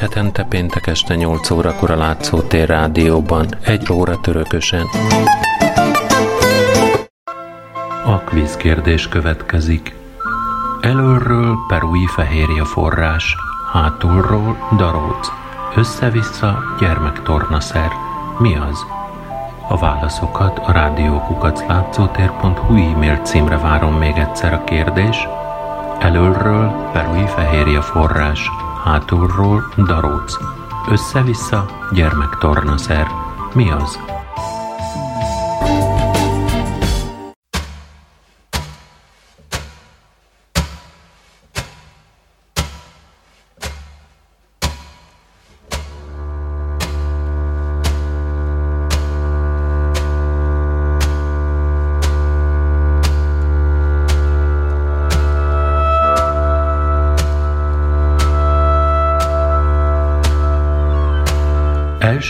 hetente péntek este 8 órakor a Látszótér Rádióban, egy óra törökösen. Kérdés következik. Elölről perui fehérje forrás, hátulról daróc, össze-vissza gyermektornaszer. Mi az? A válaszokat a rádiókukaclátszótér.hu e-mail címre várom még egyszer a kérdés. Elölről perui fehérje forrás, hátulról daróc. Össze-vissza gyermektornaszer. Mi az?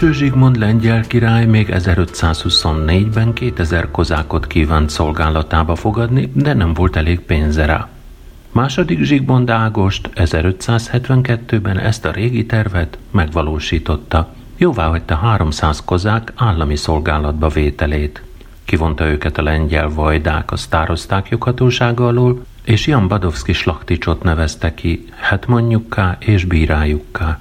Első Zsigmond lengyel király még 1524-ben 2000 kozákot kívánt szolgálatába fogadni, de nem volt elég pénze rá. Második Zsigmond Ágost 1572-ben ezt a régi tervet megvalósította. Jóváhagyta 300 kozák állami szolgálatba vételét. Kivonta őket a lengyel vajdák a sztározták joghatósága alól, és Jan Badovszki slakticsot nevezte ki hetmonjukká és bírájukká.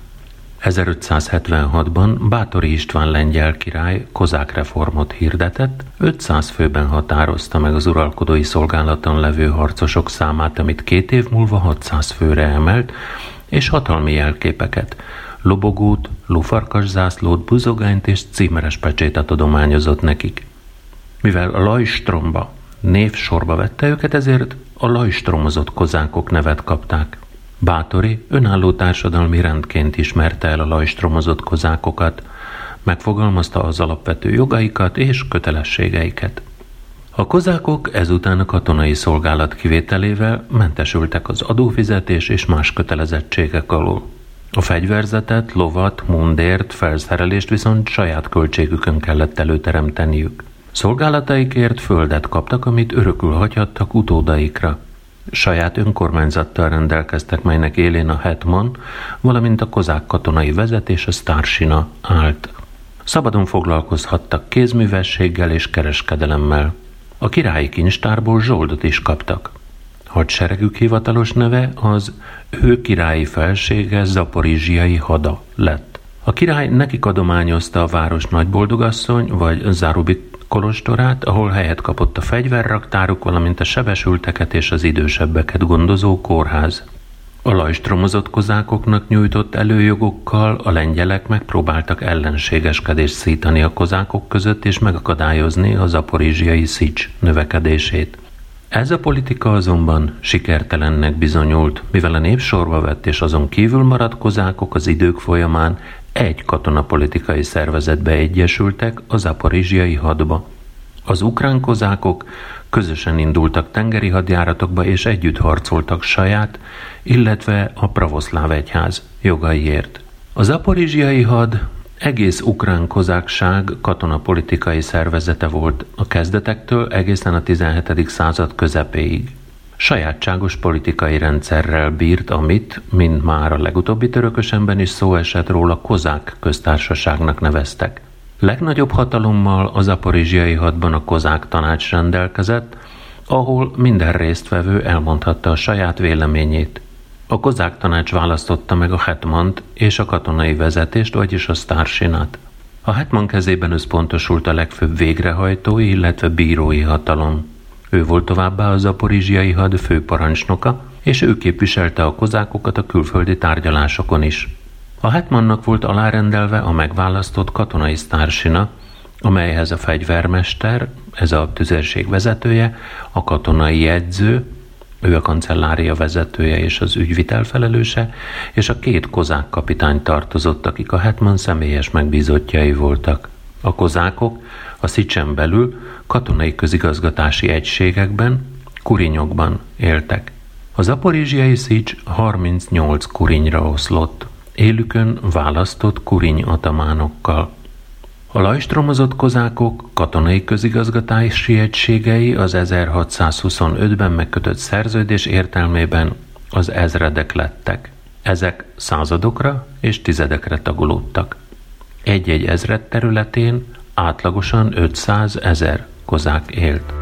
1576-ban Bátori István lengyel király kozák reformot hirdetett, 500 főben határozta meg az uralkodói szolgálaton levő harcosok számát, amit két év múlva 600 főre emelt, és hatalmi jelképeket, lobogót, lufarkas zászlót, buzogányt és címeres pecsétet adományozott nekik. Mivel a Lajstromba név sorba vette őket, ezért a lajstromozott kozákok nevet kapták. Bátori önálló társadalmi rendként ismerte el a lajstromozott kozákokat, megfogalmazta az alapvető jogaikat és kötelességeiket. A kozákok ezután a katonai szolgálat kivételével mentesültek az adófizetés és más kötelezettségek alól. A fegyverzetet, lovat, mundért, felszerelést viszont saját költségükön kellett előteremteniük. Szolgálataikért földet kaptak, amit örökül hagyhattak utódaikra – Saját önkormányzattal rendelkeztek, melynek élén a hetman, valamint a kozák katonai vezetés a Starsina állt. Szabadon foglalkozhattak kézművességgel és kereskedelemmel. A királyi kincstárból zsoldot is kaptak. Hadseregük hivatalos neve az ő királyi felsége Zaporizsiai hada lett. A király nekik adományozta a város nagyboldogasszony vagy Zárubik kolostorát, ahol helyet kapott a fegyverraktáruk, valamint a sebesülteket és az idősebbeket gondozó kórház. A lajstromozott kozákoknak nyújtott előjogokkal a lengyelek megpróbáltak ellenségeskedést szítani a kozákok között és megakadályozni az aporizsiai szics növekedését. Ez a politika azonban sikertelennek bizonyult, mivel a nép sorba vett és azon kívül maradt kozákok az idők folyamán egy katonapolitikai szervezetbe egyesültek a zaporizsiai hadba. Az ukrán kozákok közösen indultak tengeri hadjáratokba és együtt harcoltak saját, illetve a pravoszláv egyház jogaiért. A zaporizsiai had egész ukrán kozákság katonapolitikai szervezete volt a kezdetektől egészen a 17. század közepéig. Sajátságos politikai rendszerrel bírt, amit, mint már a legutóbbi törökösenben is szó esett róla, kozák köztársaságnak neveztek. Legnagyobb hatalommal az aporizsiai hadban a kozák tanács rendelkezett, ahol minden résztvevő elmondhatta a saját véleményét. A kozák tanács választotta meg a hetmant és a katonai vezetést, vagyis a sztársinát. A hetman kezében összpontosult a legfőbb végrehajtói, illetve bírói hatalom. Ő volt továbbá a zaporizsiai had főparancsnoka, és ő képviselte a kozákokat a külföldi tárgyalásokon is. A hetmannak volt alárendelve a megválasztott katonai sztársina, amelyhez a fegyvermester, ez a tüzérség vezetője, a katonai jegyző, ő a kancellária vezetője és az ügyvitel felelőse, és a két kozák kapitány tartozott, akik a hetman személyes megbízottjai voltak. A kozákok a Szicsen belül katonai közigazgatási egységekben, kurinyokban éltek. A zaporizsiai szics 38 kurinyra oszlott, élükön választott kuriny atamánokkal. A lajstromozott kozákok katonai közigazgatási egységei az 1625-ben megkötött szerződés értelmében az ezredek lettek. Ezek századokra és tizedekre tagolódtak. Egy-egy ezred területén átlagosan 500 ezer kozák élt.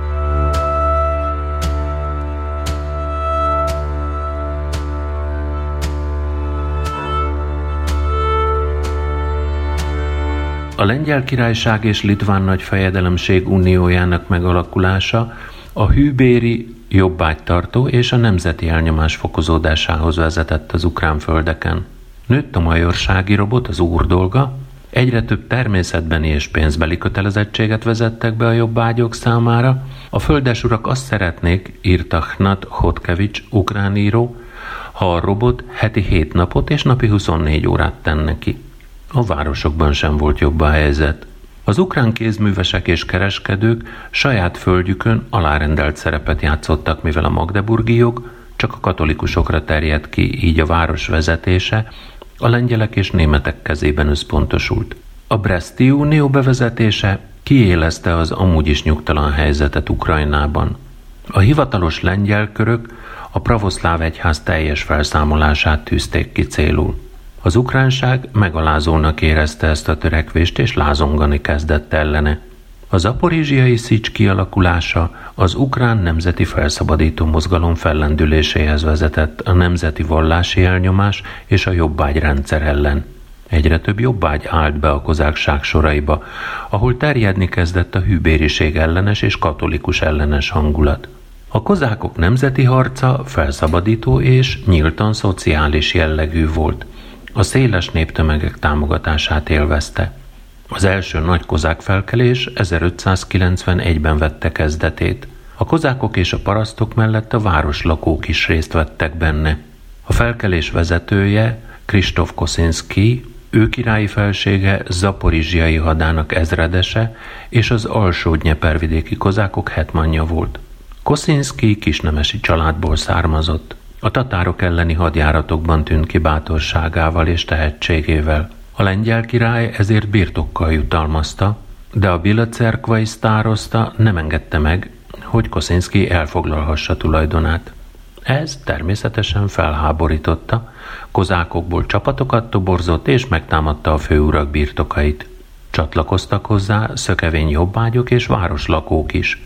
A Lengyel Királyság és Litván Nagyfejedelemség uniójának megalakulása a hűbéri jobbágytartó és a nemzeti elnyomás fokozódásához vezetett az ukrán földeken. Nőtt a majorsági robot, az úr dolga, egyre több természetbeni és pénzbeli kötelezettséget vezettek be a jobbágyok számára. A földesurak azt szeretnék, írta Hnat Hotkevics, ukrán író, ha a robot heti 7 napot és napi 24 órát tenne ki. A városokban sem volt jobb a helyzet. Az ukrán kézművesek és kereskedők saját földjükön alárendelt szerepet játszottak, mivel a magdeburgi jog csak a katolikusokra terjedt ki, így a város vezetése a lengyelek és németek kezében összpontosult. A Breszti Unió bevezetése kiélezte az amúgy is nyugtalan helyzetet Ukrajnában. A hivatalos lengyel körök a pravoszláv egyház teljes felszámolását tűzték ki célul. Az ukránság megalázónak érezte ezt a törekvést, és lázongani kezdett ellene. Az aporizsiai szics kialakulása az ukrán nemzeti felszabadító mozgalom fellendüléséhez vezetett a nemzeti vallási elnyomás és a jobbágyrendszer ellen. Egyre több jobbágy állt be a kozákság soraiba, ahol terjedni kezdett a hűbériség ellenes és katolikus ellenes hangulat. A kozákok nemzeti harca felszabadító és nyíltan szociális jellegű volt – a széles néptömegek támogatását élvezte. Az első nagy kozák felkelés 1591-ben vette kezdetét. A kozákok és a parasztok mellett a városlakók is részt vettek benne. A felkelés vezetője, Kristóf Koszinski, ő királyi felsége Zaporizsiai hadának ezredese és az alsó Dnyepervidéki kozákok hetmanja volt. Koszinski kisnemesi családból származott. A tatárok elleni hadjáratokban tűnt ki bátorságával és tehetségével. A lengyel király ezért birtokkal jutalmazta, de a Bilacerkvai sztároszta nem engedte meg, hogy Koszinski elfoglalhassa tulajdonát. Ez természetesen felháborította, kozákokból csapatokat toborzott és megtámadta a főurak birtokait. Csatlakoztak hozzá szökevény jobbágyok és városlakók is.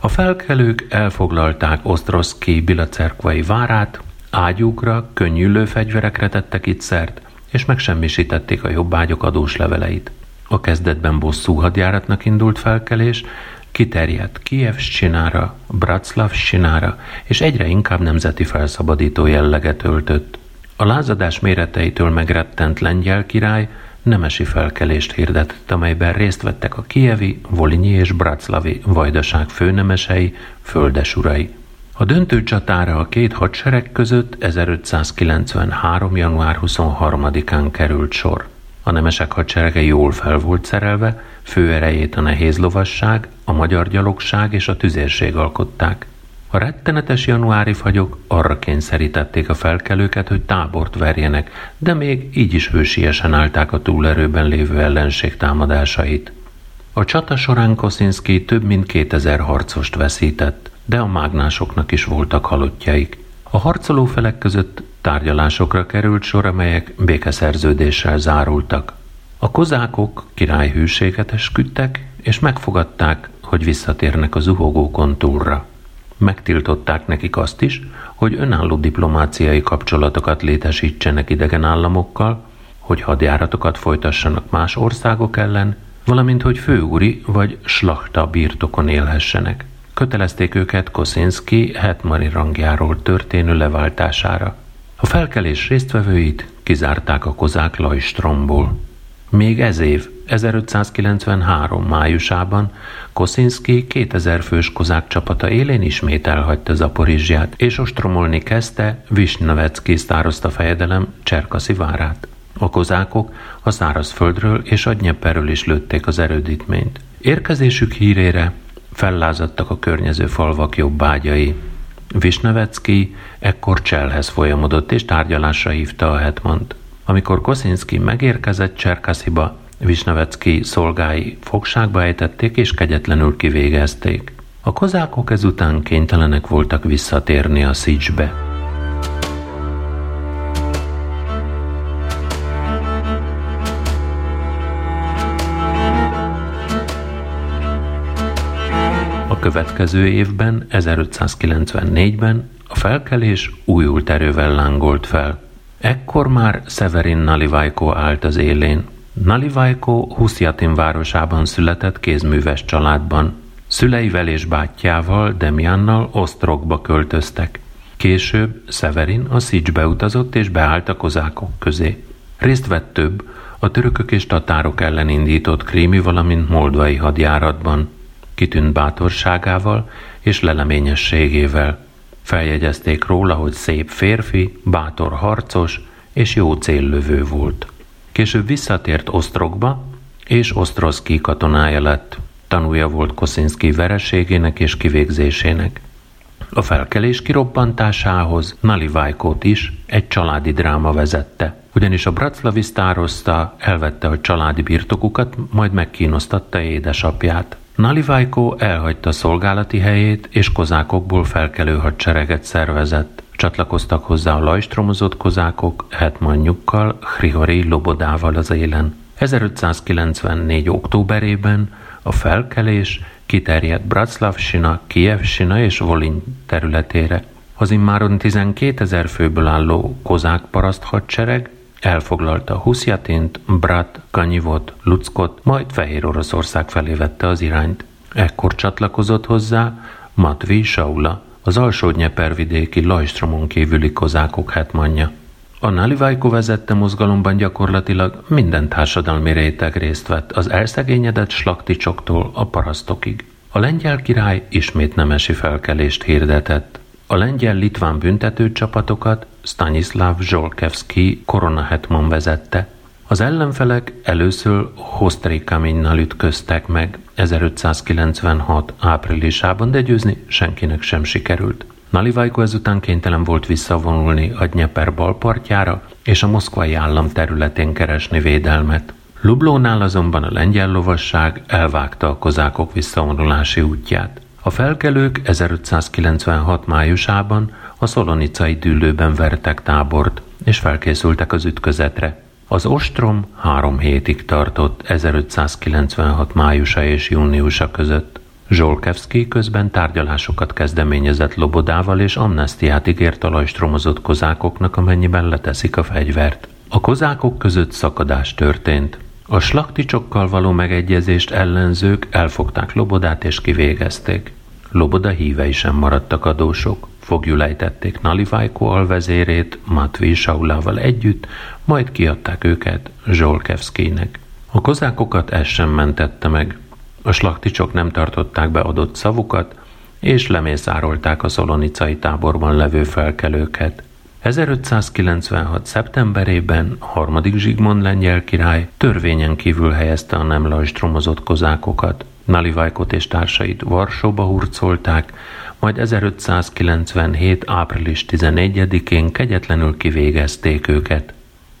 A felkelők elfoglalták Osztroszki Bilacerkvai várát, ágyúkra, könnyű fegyverekre tettek itt szert, és megsemmisítették a jobbágyok adós leveleit. A kezdetben bosszú hadjáratnak indult felkelés, kiterjedt Kiev-Sinára, Bratslav-Sinára, és egyre inkább nemzeti felszabadító jelleget öltött. A lázadás méreteitől megrettent lengyel király nemesi felkelést hirdetett, amelyben részt vettek a kievi, volinyi és braclavi vajdaság főnemesei, földesurai. A döntő csatára a két hadsereg között 1593. január 23-án került sor. A nemesek hadserege jól fel volt szerelve, főerejét a nehéz lovasság, a magyar gyalogság és a tüzérség alkották. A rettenetes januári fagyok arra kényszerítették a felkelőket, hogy tábort verjenek, de még így is hősiesen állták a túlerőben lévő ellenség támadásait. A csata során Koszinski több mint 2000 harcost veszített, de a mágnásoknak is voltak halottjaik. A harcoló felek között tárgyalásokra került sor, amelyek békeszerződéssel zárultak. A kozákok királyhűséget esküdtek, és megfogadták, hogy visszatérnek a zuhogó kontúrra. Megtiltották nekik azt is, hogy önálló diplomáciai kapcsolatokat létesítsenek idegen államokkal, hogy hadjáratokat folytassanak más országok ellen, valamint hogy főúri vagy slachta birtokon élhessenek. Kötelezték őket Koszinski hetmani rangjáról történő leváltására. A felkelés résztvevőit kizárták a kozák Lajstromból. Még ez év, 1593. májusában Koszinski 2000 fős kozák csapata élén ismét elhagyta Zaporizsját, és ostromolni kezdte Visnavecki sztározta fejedelem Cserkaszi várát. A kozákok a szárazföldről és a Dnyeperről is lőtték az erődítményt. Érkezésük hírére fellázadtak a környező falvak jobbágyai. Visnevecki ekkor Cselhez folyamodott és tárgyalásra hívta a hetmant. Amikor Koszinski megérkezett Cserkasziba, Visnevecki szolgái fogságba ejtették és kegyetlenül kivégezték. A kozákok ezután kénytelenek voltak visszatérni a Szicsbe. Következő évben, 1594-ben a felkelés újult erővel lángolt fel. Ekkor már Severin Nalivajko állt az élén. Nalivajko Huszjatin városában született kézműves családban. Szüleivel és bátyjával, Demiannal Osztrokba költöztek. Később Severin a Szicsbe utazott és beállt a kozákok közé. Részt vett több, a törökök és tatárok ellen indított krími, valamint moldvai hadjáratban. Kitűnt bátorságával és leleményességével. Feljegyezték róla, hogy szép férfi, bátor harcos és jó céllövő volt. Később visszatért Osztrokba, és Osztroszki katonája lett. Tanúja volt Koszinszki vereségének és kivégzésének. A felkelés kirobbantásához Nalivajkót is egy családi dráma vezette, ugyanis a Braclavi sztározta elvette a családi birtokukat, majd megkínosztatta édesapját. Nalivajko elhagyta szolgálati helyét, és kozákokból felkelő hadsereget szervezett. Csatlakoztak hozzá a lajstromozott kozákok hetmanjukkal, Hrihori Lobodával az élen. 1594. októberében a felkelés kiterjedt Braclavsina, Kievsina és Volin területére. Az immáron 12 ezer főből álló kozák paraszt hadsereg elfoglalta Huszjatint, Brat, Kanyivot, Luckot, majd Fehér Oroszország felé vette az irányt. Ekkor csatlakozott hozzá Matvi Saula, az alsó nyepervidéki Lajstromon kívüli kozákok hetmanja. A Nalivajko vezette mozgalomban gyakorlatilag minden társadalmi réteg részt vett, az elszegényedett slakticsoktól a parasztokig. A lengyel király ismét nemesi felkelést hirdetett. A lengyel-litván büntető csapatokat Stanislav Zsolkevski koronahetman vezette. Az ellenfelek először Hostrikaminnal ütköztek meg 1596 áprilisában, de győzni senkinek sem sikerült. Nalivajko ezután kénytelen volt visszavonulni a Dnyeper balpartjára és a moszkvai állam területén keresni védelmet. Lublónál azonban a lengyel lovasság elvágta a kozákok visszavonulási útját. A felkelők 1596 májusában a szolonicai dűlőben vertek tábort, és felkészültek az ütközetre. Az ostrom három hétig tartott 1596 májusa és júniusa között. Zsolkevszki közben tárgyalásokat kezdeményezett Lobodával és amnestiát ígért a lajstromozott kozákoknak, amennyiben leteszik a fegyvert. A kozákok között szakadás történt. A slakticsokkal való megegyezést ellenzők elfogták Lobodát és kivégezték. Loboda hívei sem maradtak adósok. Fogjulejtették Nalivajko alvezérét Matvi Saulával együtt, majd kiadták őket Zsolkevszkinek. A kozákokat ez sem mentette meg. A slakticsok nem tartották be adott szavukat, és lemészárolták a szolonicai táborban levő felkelőket. 1596. szeptemberében harmadik Zsigmond lengyel király törvényen kívül helyezte a nem lajstromozott kozákokat. Nalivajkot és társait Varsóba hurcolták, majd 1597. április 11-én kegyetlenül kivégezték őket.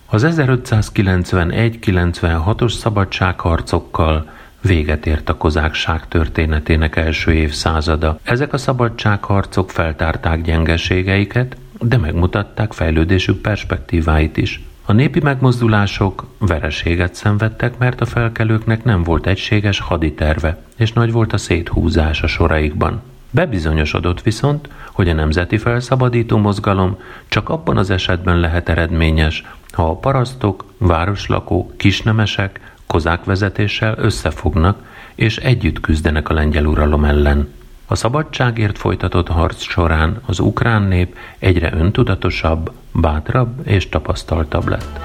Az 1591-96-os szabadságharcokkal véget ért a kozákság történetének első évszázada. Ezek a szabadságharcok feltárták gyengeségeiket, de megmutatták fejlődésük perspektíváit is. A népi megmozdulások vereséget szenvedtek, mert a felkelőknek nem volt egységes haditerve, és nagy volt a széthúzás a soraikban. Bebizonyosodott viszont, hogy a nemzeti felszabadító mozgalom csak abban az esetben lehet eredményes, ha a parasztok, városlakók, kisnemesek, kozák vezetéssel összefognak és együtt küzdenek a lengyel uralom ellen. A szabadságért folytatott harc során az ukrán nép egyre öntudatosabb, bátrabb és tapasztaltabb lett.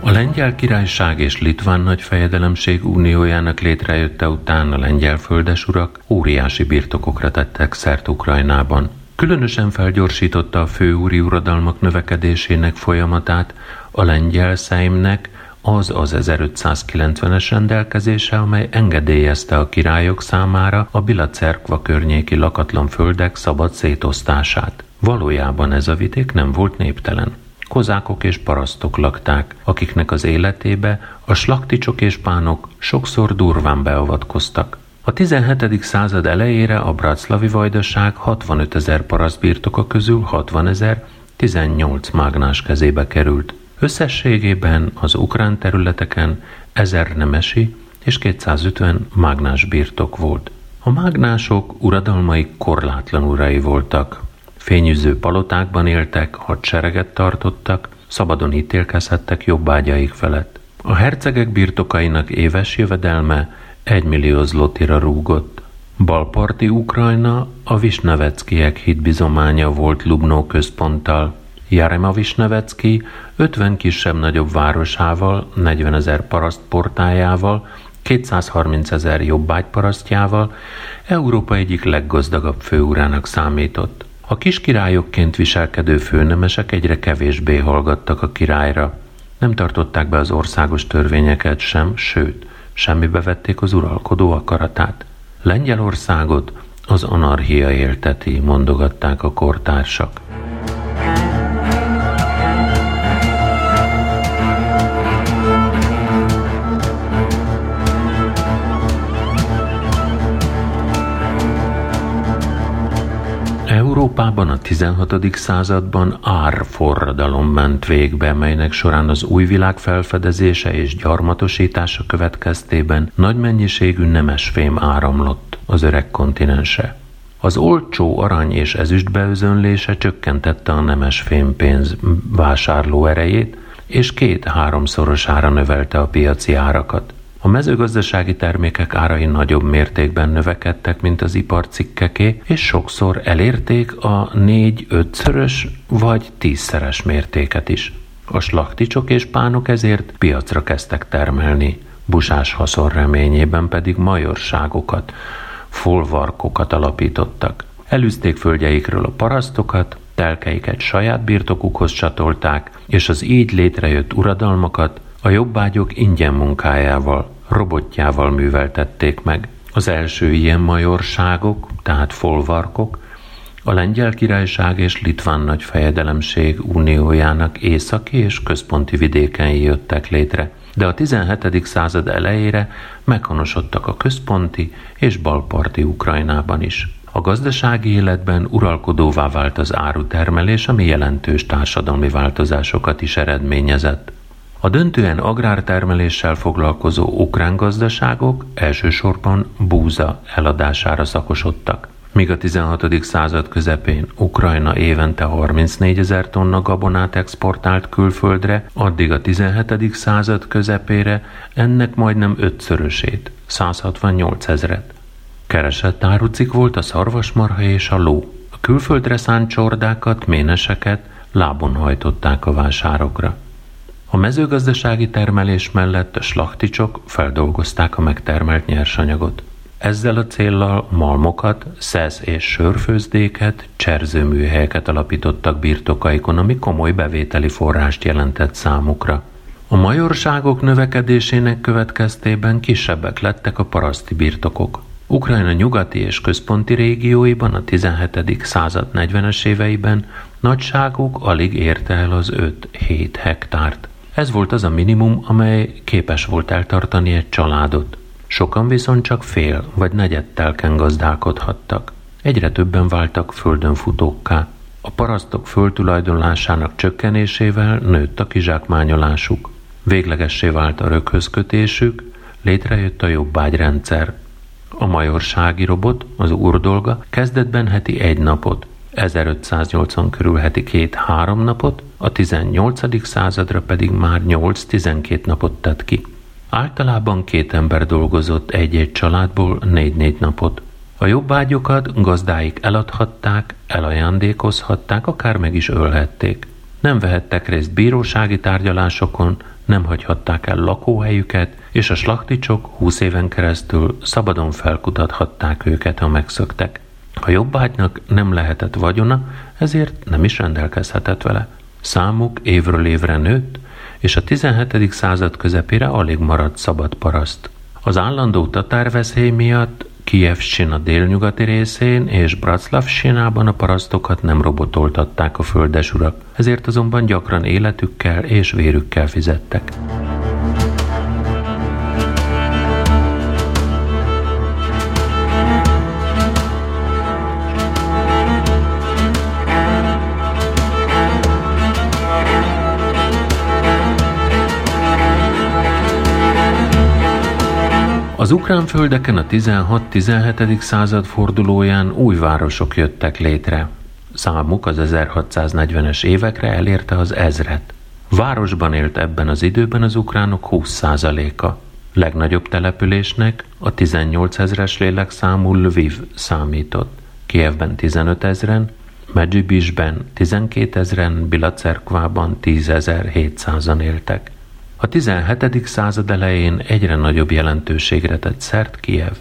A Lengyel Királyság és Litván Nagyfejedelemség uniójának létrejötte után a lengyel földesurak óriási birtokokra tettek szert Ukrajnában. Különösen felgyorsította a főúri uradalmak növekedésének folyamatát a lengyel Szeimnek az az 1590-es rendelkezése, amely engedélyezte a királyok számára a Bilacerkva környéki lakatlan földek szabad szétosztását. Valójában ez a vidék nem volt néptelen. Kozákok és parasztok lakták, akiknek az életébe a slakticsok és pánok sokszor durván beavatkoztak. A 17. század elejére a Bratszlavi vajdaság 65 ezer paraszt birtoka közül 60 ezer 18 mágnás kezébe került. Összességében az ukrán területeken 1000 nemesi és 250 mágnás birtok volt. A mágnások uradalmai korlátlan urai voltak. Fényűző palotákban éltek, hadsereget tartottak, szabadon ítélkezhettek jobbágyaik felett. A hercegek birtokainak éves jövedelme 1 millió zlotira rúgott. Balparti Ukrajna a Visneveckiek hitbizománya volt Lubnó központtal. Jarema Visnevecki 50 kisebb-nagyobb városával, 40 ezer paraszt portájával, 230 ezer jobbágyparasztjával Európa egyik leggazdagabb főurának számított. A kiskirályokként viselkedő főnemesek egyre kevésbé hallgattak a királyra. Nem tartották be az országos törvényeket sem, sőt, semmibe vették az uralkodó akaratát. Lengyelországot az anarchia élteti, mondogatták a kortársak. Európában a 16. században árforradalom ment végbe, melynek során az új világ felfedezése és gyarmatosítása következtében nagy mennyiségű nemesfém áramlott az öreg kontinense. Az olcsó arany és ezüst beözönlése csökkentette a nemes fémpénz vásárló erejét, és két-háromszorosára növelte a piaci árakat. A mezőgazdasági termékek árai nagyobb mértékben növekedtek, mint az iparcikkeké, és sokszor elérték a négy-ötszörös vagy tízszeres mértéket is. A slakticsok és pánok ezért piacra kezdtek termelni, busás haszon reményében pedig majorságokat, folvarkokat alapítottak. Elűzték földjeikről a parasztokat, telkeiket saját birtokukhoz csatolták, és az így létrejött uradalmakat a jobbágyok ingyen munkájával, robotjával műveltették meg. Az első ilyen majorságok, tehát folvarkok, a Lengyel Királyság és Litván nagy fejedelemség uniójának északi és központi vidéken jöttek létre, de a 17. század elejére meghonosodtak a központi és balparti Ukrajnában is. A gazdasági életben uralkodóvá vált az árutermelés, ami jelentős társadalmi változásokat is eredményezett. A döntően agrártermeléssel foglalkozó ukrán gazdaságok elsősorban búza eladására szakosodtak. Míg a 16. század közepén Ukrajna évente 34 ezer tonna gabonát exportált külföldre, addig a 17. század közepére ennek majdnem ötszörösét, 168 ezret. Keresett árucik volt a szarvasmarha és a ló. A külföldre szánt csordákat, méneseket lábon hajtották a vásárokra. A mezőgazdasági termelés mellett a slakticsok feldolgozták a megtermelt nyersanyagot. Ezzel a céllal malmokat, szesz és sörfőzdéket, cserzőműhelyeket alapítottak birtokaikon, ami komoly bevételi forrást jelentett számukra. A majorságok növekedésének következtében kisebbek lettek a paraszti birtokok. Ukrajna nyugati és központi régióiban a 17. század 40-es éveiben nagyságuk alig érte el az 5-7 hektárt. Ez volt az a minimum, amely képes volt eltartani egy családot. Sokan viszont csak fél vagy negyedtelken gazdálkodhattak. Egyre többen váltak földön futókká. A parasztok földtulajdonlásának csökkenésével nőtt a kizsákmányolásuk. Véglegessé vált a röghözkötésük, létrejött a jobbágyrendszer. A majorsági robot, az urdolga kezdetben heti egy napot, 1580 körül heti két-három napot, a 18. századra pedig már 8-12 napot tett ki. Általában két ember dolgozott egy-egy családból négy-négy napot. A jobbágyokat gazdáik eladhatták, elajándékozhatták, akár meg is ölhették. Nem vehettek részt bírósági tárgyalásokon, nem hagyhatták el lakóhelyüket, és a slakticsok húsz éven keresztül szabadon felkutathatták őket, ha megszöktek. A jobbágynak nem lehetett vagyona, ezért nem is rendelkezhetett vele. Számuk évről évre nőtt, és a 17. század közepére alig maradt szabad paraszt. Az állandó tatárveszély miatt Kijevsina délnyugati részén és Braclavsinában a parasztokat nem robotoltatták a földesurak, ezért azonban gyakran életükkel és vérükkel fizettek. Az ukrán földeken a 16-17. század fordulóján új városok jöttek létre. Számuk az 1640-es évekre elérte az ezret. Városban élt ebben az időben az ukránok 20%-a. Legnagyobb településnek a 18 ezres lélekszámú Lviv számított. Kievben 15 ezren, Medzsibisben 12 ezren, Bilacerkvában 10.700-an éltek. A 17. század elején egyre nagyobb jelentőségre tett szert Kiev.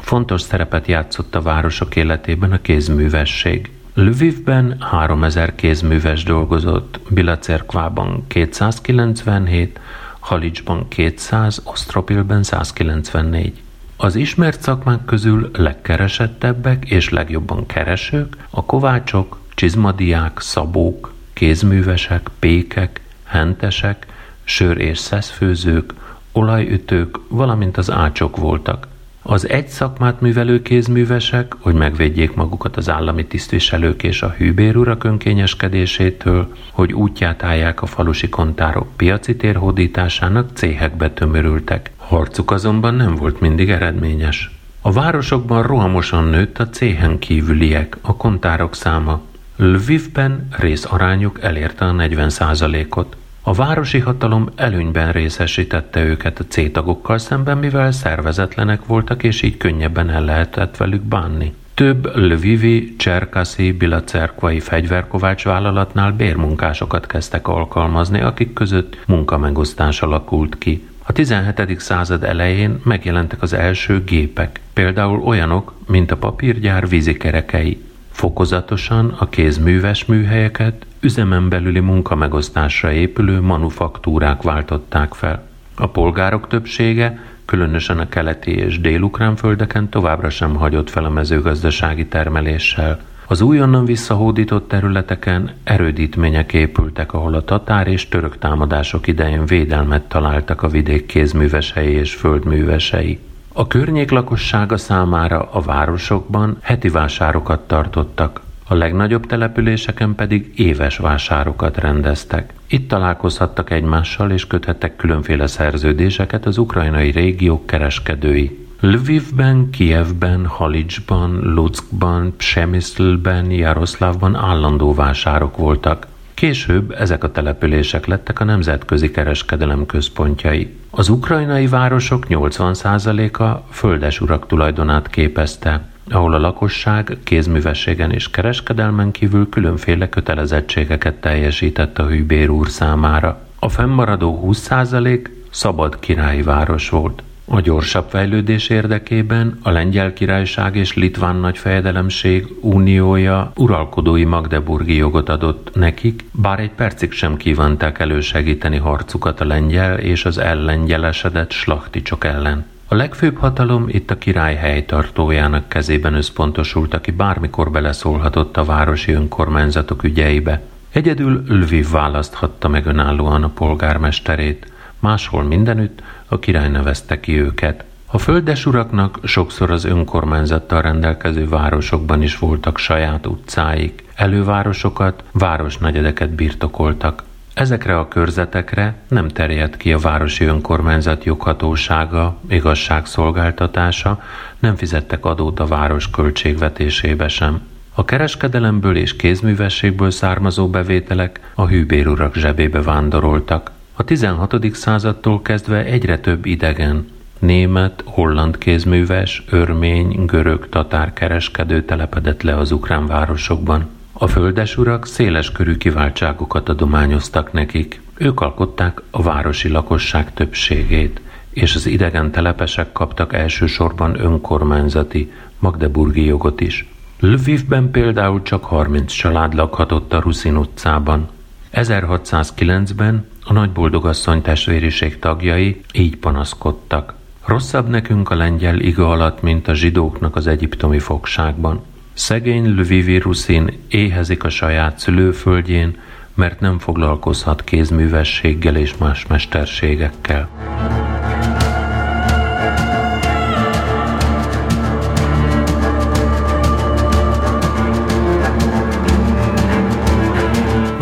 Fontos szerepet játszott a városok életében a kézművesség. Lvivben 3000 kézműves dolgozott, Bilacerkvában 297, Halicsban 200, Ostropilben 194. Az ismert szakmák közül legkeresettebbek és legjobban keresők a kovácsok, csizmadiák, szabók, kézművesek, pékek, hentesek, sör és szeszfőzők, olajütők, valamint az ácsok voltak. Az egy szakmát művelő kézművesek, hogy megvédjék magukat az állami tisztviselők és a hűbérurak önkényeskedésétől, hogy útját állják a falusi kontárok piaci térhódításának céhekbe tömörültek. Harcuk azonban nem volt mindig eredményes. A városokban rohamosan nőtt a céhen kívüliek, a kontárok száma. Lvivben részarányuk elérte a 40% ot a városi hatalom előnyben részesítette őket a C-tagokkal szemben, mivel szervezetlenek voltak, és így könnyebben el lehetett velük bánni. Több Lvivi, Cserkaszi, Bilacerkvai fegyverkovács vállalatnál bérmunkásokat kezdtek alkalmazni, akik között munkamegosztás alakult ki. A 17. század elején megjelentek az első gépek, például olyanok, mint a papírgyár vízikerekei. Fokozatosan a kézműves műhelyeket üzemen belüli munkamegosztásra épülő manufaktúrák váltották fel. A polgárok többsége, különösen a keleti és délukrán földeken továbbra sem hagyott fel a mezőgazdasági termeléssel. Az újonnan visszahódított területeken erődítmények épültek, ahol a tatár és török támadások idején védelmet találtak a vidék kézművesei és földművesei. A környék lakossága számára a városokban heti vásárokat tartottak, a legnagyobb településeken pedig éves vásárokat rendeztek. Itt találkozhattak egymással és köthettek különféle szerződéseket az ukrajnai régiók kereskedői. Lvivben, Kievben, Halicsban, Luckban, Psemiszlben, Jaroszlávban állandó vásárok voltak. Később ezek a települések lettek a nemzetközi kereskedelem központjai. Az ukrajnai városok 80%-a földes urak tulajdonát képezte, ahol a lakosság kézművességen és kereskedelmen kívül különféle kötelezettségeket teljesített a hűbér úr számára. A fennmaradó 20% szabad királyi város volt. A gyorsabb fejlődés érdekében a Lengyel Királyság és Litván Nagyfejedelemség uniója uralkodói magdeburgi jogot adott nekik, bár egy percig sem kívánták elősegíteni harcukat a lengyel és az ellengyelesedett slachticsok ellen. A legfőbb hatalom itt a király helytartójának kezében összpontosult, aki bármikor beleszólhatott a városi önkormányzatok ügyeibe. Egyedül Lviv választhatta meg önállóan a polgármesterét, máshol mindenütt a király nevezte ki őket. A földesuraknak sokszor az önkormányzattal rendelkező városokban is voltak saját utcáik, elővárosokat, városnegyedeket birtokoltak. Ezekre a körzetekre nem terjedt ki a városi önkormányzat joghatósága, igazságszolgáltatása, nem fizettek adót a város költségvetésébe sem. A kereskedelemből és kézművességből származó bevételek a hűbérurak zsebébe vándoroltak. A 16. századtól kezdve egyre több idegen, német, holland kézműves, örmény, görög, tatár kereskedő telepedett le az ukrán városokban. A földesurak széles körű kiváltságokat adományoztak nekik. Ők alkották a városi lakosság többségét, és az idegen telepesek kaptak elsősorban önkormányzati, magdeburgi jogot is. Lvivben például csak 30 család lakhatott a Ruszin utcában. 1609-ben a nagyboldogasszony testvériség tagjai így panaszkodtak. Rosszabb nekünk a lengyel iga alatt, mint a zsidóknak az egyiptomi fogságban. Szegény Lvivi Ruszin éhezik a saját szülőföldjén, mert nem foglalkozhat kézművességgel és más mesterségekkel.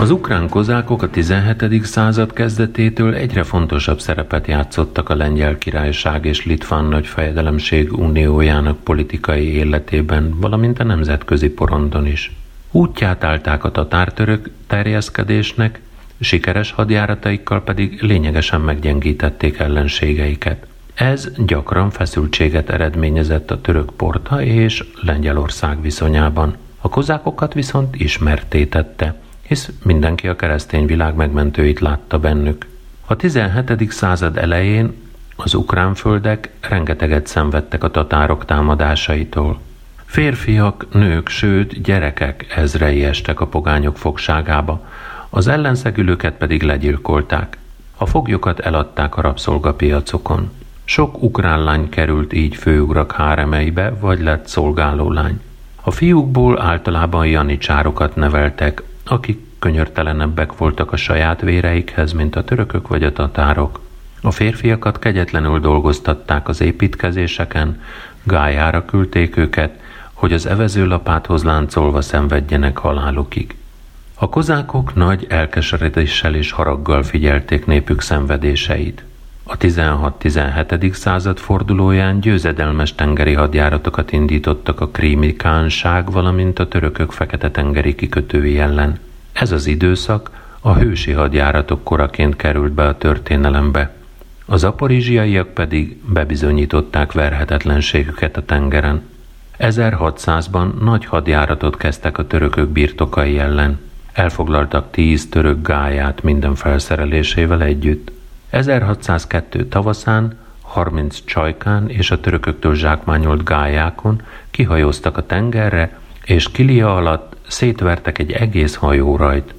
Az ukrán kozákok a 17. század kezdetétől egyre fontosabb szerepet játszottak a Lengyel Királyság és Litván Nagyfejedelemség uniójának politikai életében, valamint a nemzetközi porondon is. Útját állták a tatártörök terjeszkedésnek, sikeres hadjárataikkal pedig lényegesen meggyengítették ellenségeiket. Ez gyakran feszültséget eredményezett a török porta és Lengyelország viszonyában. A kozákokat viszont ismertétette hisz mindenki a keresztény világ megmentőit látta bennük. A 17. század elején az ukrán földek rengeteget szenvedtek a tatárok támadásaitól. Férfiak, nők, sőt gyerekek ezrei estek a pogányok fogságába, az ellenszegülőket pedig legyilkolták. A foglyokat eladták a rabszolgapiacokon. Sok ukrán lány került így főugrak háremeibe, vagy lett szolgálólány. A fiúkból általában janicsárokat neveltek, akik könyörtelenebbek voltak a saját véreikhez, mint a törökök vagy a tatárok. A férfiakat kegyetlenül dolgoztatták az építkezéseken, gájára küldték őket, hogy az evezőlapáthoz láncolva szenvedjenek halálukig. A kozákok nagy elkeseredéssel és haraggal figyelték népük szenvedéseit. A 16-17. század fordulóján győzedelmes tengeri hadjáratokat indítottak a krími kánság, valamint a törökök fekete-tengeri kikötői ellen. Ez az időszak a hősi hadjáratok koraként került be a történelembe. Az aporizsiaiak pedig bebizonyították verhetetlenségüket a tengeren. 1600-ban nagy hadjáratot kezdtek a törökök birtokai ellen. Elfoglaltak tíz török gáját minden felszerelésével együtt. 1602 tavaszán 30 csajkán és a törököktől zsákmányolt gályákon kihajóztak a tengerre, és Kilia alatt szétvertek egy egész rajt.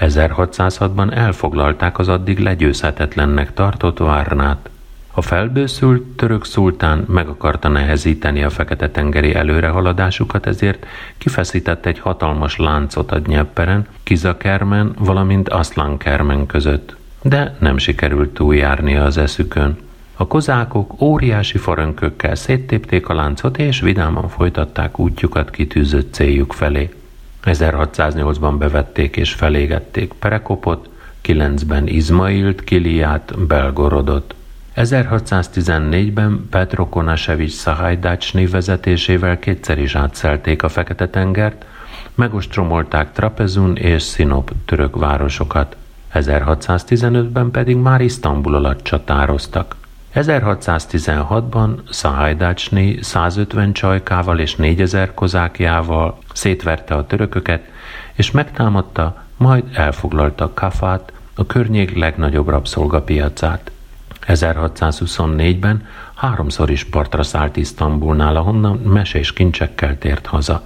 1606-ban elfoglalták az addig legyőzhetetlennek tartott Várnát. A felbőszült török szultán meg akarta nehezíteni a Fekete-tengeri előrehaladásukat, ezért kifeszített egy hatalmas láncot a Dnyepperen, Kizakermen, valamint Aszlankermen között de nem sikerült túljárni az eszükön. A kozákok óriási farönkökkel széttépték a láncot, és vidáman folytatták útjukat kitűzött céljuk felé. 1608-ban bevették és felégették Perekopot, 9-ben Izmailt, Kiliát, Belgorodot. 1614-ben Petro Konasevics Szahajdácsné vezetésével kétszer is átszelték a Fekete-tengert, megostromolták Trapezun és Sinop török városokat. 1615-ben pedig már Isztambul alatt csatároztak. 1616-ban Szahajdácsné 150 csajkával és 4000 kozákjával szétverte a törököket, és megtámadta, majd elfoglalta Kafát, a környék legnagyobb rabszolgapiacát. 1624-ben háromszor is partra szállt Isztambulnál, ahonnan mesés kincsekkel tért haza.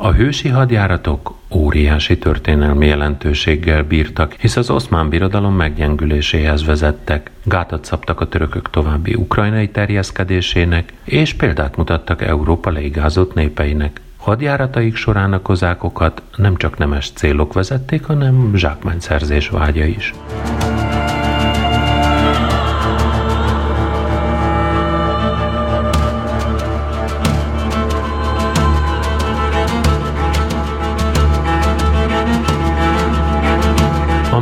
A hősi hadjáratok óriási történelmi jelentőséggel bírtak, hisz az oszmán birodalom meggyengüléséhez vezettek, gátat szabtak a törökök további ukrajnai terjeszkedésének, és példát mutattak Európa leigázott népeinek. Hadjárataik során a kozákokat nem csak nemes célok vezették, hanem zsákmányszerzés vágya is.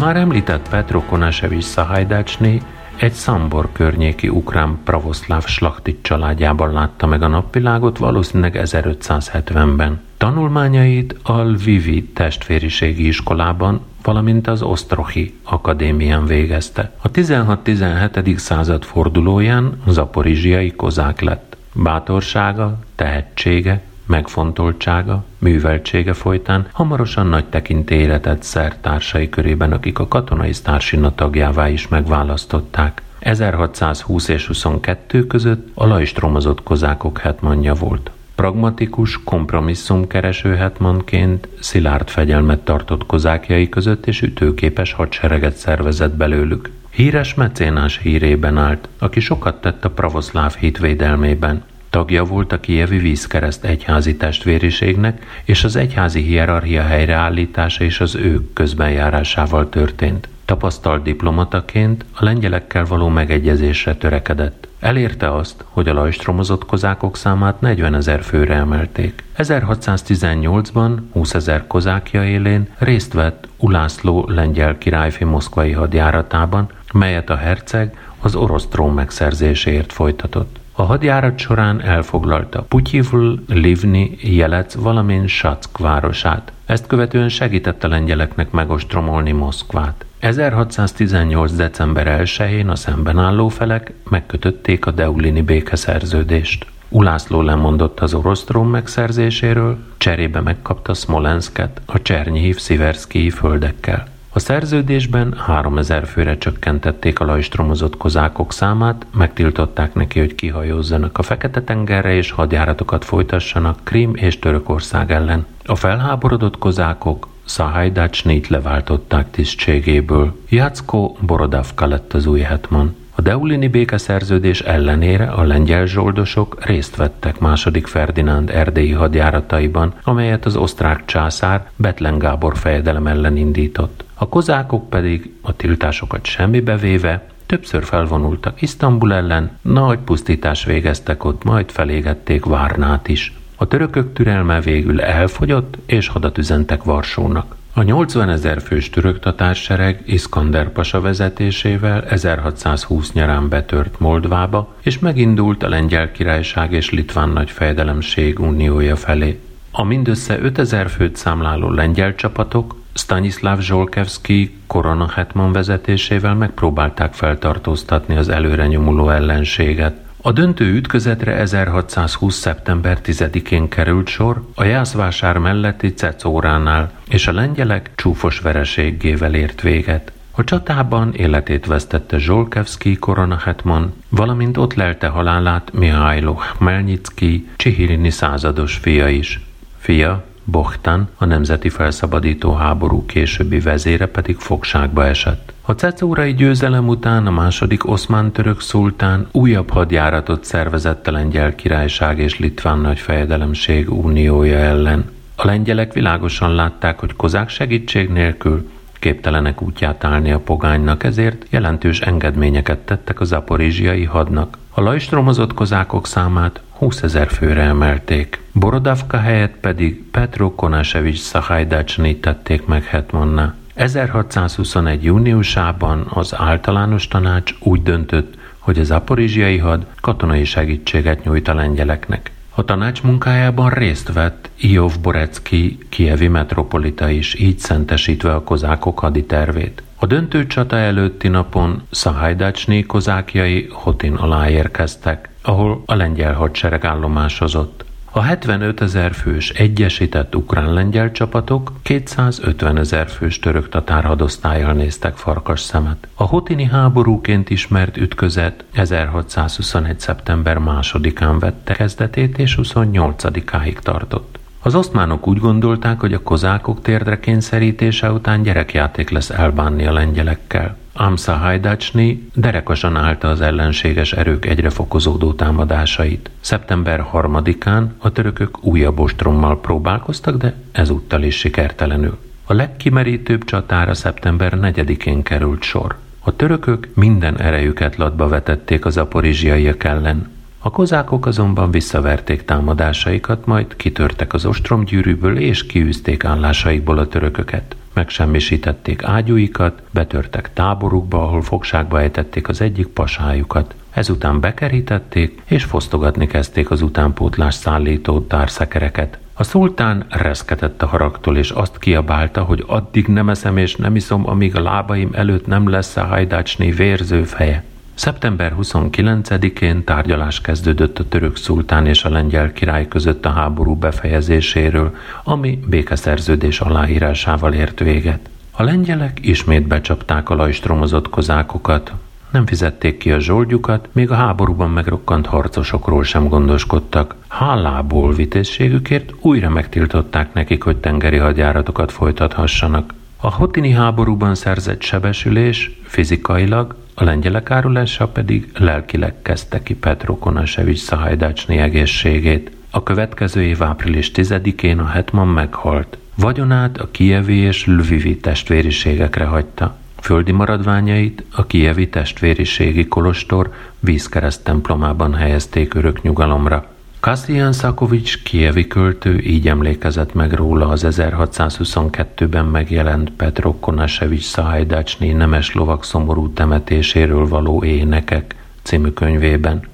Már említett Petro Konasevics Szahajdácsné egy Szambor környéki ukrán pravoszláv slachtit családjában látta meg a napvilágot valószínűleg 1570-ben. Tanulmányait a Lvivi testvériségi iskolában, valamint az Osztrohi akadémián végezte. A 16-17. század fordulóján zaporizsiai kozák lett. Bátorsága, tehetsége, megfontoltsága, műveltsége folytán hamarosan nagy tekintélyre szert társai körében, akik a katonai sztársina tagjává is megválasztották. 1620 és 22 között a lajstromozott kozákok hetmanja volt. Pragmatikus, kompromisszumkereső hetmanként szilárd fegyelmet tartott kozákjai között és ütőképes hadsereget szervezett belőlük. Híres mecénás hírében állt, aki sokat tett a pravoszláv hit védelmében. Tagja volt a kievi vízkereszt egyházi testvériségnek, és az egyházi hierarchia helyreállítása és az ő közbenjárásával történt. Tapasztalt diplomataként a lengyelekkel való megegyezésre törekedett. Elérte azt, hogy a lajstromozott kozákok számát 40 ezer főre emelték. 1618-ban 20 ezer kozákja élén részt vett Ulászló lengyel királyfi moszkvai hadjáratában, melyet a herceg az orosz trón megszerzéséért folytatott. A hadjárat során elfoglalta Putyivl, Livni, Jelec, valamint Sack városát. Ezt követően segített a lengyeleknek megostromolni Moszkvát. 1618. december 1-én a szemben álló felek megkötötték a Deulini békeszerződést. Ulászló lemondott az orosz trón megszerzéséről, cserébe megkapta Smolensket a Csernyihiv sziverszkii földekkel. A szerződésben 3000 főre csökkentették a lajstromozott kozákok számát, megtiltották neki, hogy kihajózzanak a Fekete-tengerre és hadjáratokat folytassanak Krím és Törökország ellen. A felháborodott kozákok Szahajdácsnit leváltották tisztségéből. Jacko Borodavka lett az új hetman. A Deulini békeszerződés ellenére a lengyel zsoldosok részt vettek második Ferdinánd erdélyi hadjárataiban, amelyet az osztrák császár Betlen Gábor fejedelem ellen indított. A kozákok pedig a tiltásokat semmibe véve többször felvonultak Isztambul ellen, nagy pusztítás végeztek ott, majd felégették Várnát is. A törökök türelme végül elfogyott, és hadat üzentek Varsónak. A 80 ezer fős török tatársereg Iskander Pasa vezetésével 1620 nyarán betört Moldvába, és megindult a Lengyel Királyság és Litván Nagy Fejedelemség uniója felé. A mindössze 5000 főt számláló lengyel csapatok Stanislav Zsolkevski korona hetman vezetésével megpróbálták feltartóztatni az előre nyomuló ellenséget. A döntő ütközetre 1620. szeptember 10-én került sor a Jászvásár melletti Cecóránál, és a lengyelek csúfos vereséggével ért véget. A csatában életét vesztette Zsolkevski koronahetman, valamint ott lelte halálát Mihailo Hmelnyicki, Csihirini százados fia is. Fia, Bohtan, a Nemzeti Felszabadító Háború későbbi vezére pedig fogságba esett. A cecórai győzelem után a második oszmán-török szultán újabb hadjáratot szervezett a lengyel királyság és litván nagyfejedelemség uniója ellen. A lengyelek világosan látták, hogy kozák segítség nélkül képtelenek útját állni a pogánynak, ezért jelentős engedményeket tettek a zaporizsiai hadnak. A lajstromozott kozákok számát 20 ezer főre emelték. Borodavka helyett pedig Petro Konasevics Szahajdácsnit tették meg hetmanná. 1621. júniusában az általános tanács úgy döntött, hogy az aporizsiai had katonai segítséget nyújt a lengyeleknek. A tanács munkájában részt vett Iov Borecki, kievi metropolita is, így szentesítve a kozákok haditervét. A döntő csata előtti napon Szahajdácsné kozákjai Hotin alá érkeztek, ahol a lengyel hadsereg állomásozott. A 75 ezer fős egyesített ukrán-lengyel csapatok 250 ezer fős török tatár hadosztályjal néztek farkas szemet. A hotini háborúként ismert ütközet 1621. szeptember másodikán vette kezdetét és 28-áig tartott. Az osztmánok úgy gondolták, hogy a kozákok térdre kényszerítése után gyerekjáték lesz elbánni a lengyelekkel. Amsa Hajdácsni derekasan állta az ellenséges erők egyre fokozódó támadásait. Szeptember 3-án a törökök újabb ostrommal próbálkoztak, de ezúttal is sikertelenül. A legkimerítőbb csatára szeptember 4-én került sor. A törökök minden erejüket latba vetették az aporizsiaiak ellen. A kozákok azonban visszaverték támadásaikat, majd kitörtek az ostromgyűrűből és kiűzték állásaikból a törököket. Megsemmisítették ágyúikat, betörtek táborukba, ahol fogságba ejtették az egyik pasájukat. Ezután bekerítették, és fosztogatni kezdték az utánpótlás szállító társzekereket. A szultán reszketett a haragtól, és azt kiabálta, hogy addig nem eszem és nem iszom, amíg a lábaim előtt nem lesz a hajdácsné vérző feje. Szeptember 29-én tárgyalás kezdődött a török szultán és a lengyel király között a háború befejezéséről, ami békeszerződés aláírásával ért véget. A lengyelek ismét becsapták a lajstromozott kozákokat. nem fizették ki a zsoldjukat, még a háborúban megrokkant harcosokról sem gondoskodtak. Hálából vitézségükért újra megtiltották nekik, hogy tengeri hadjáratokat folytathassanak. A hotini háborúban szerzett sebesülés fizikailag, a lengyelek árulása pedig lelkileg kezdte ki Petro Konasevics Szahajdácsné egészségét. A következő év április 10-én a hetman meghalt. Vagyonát a kievi és lvivi testvériségekre hagyta. Földi maradványait a kievi testvériségi kolostor vízkereszt templomában helyezték örök nyugalomra. Kassian Szakovics kievi költő így emlékezett meg róla az 1622-ben megjelent Petro Konasevics Szahajdácsné nemes lovak szomorú temetéséről való énekek című könyvében.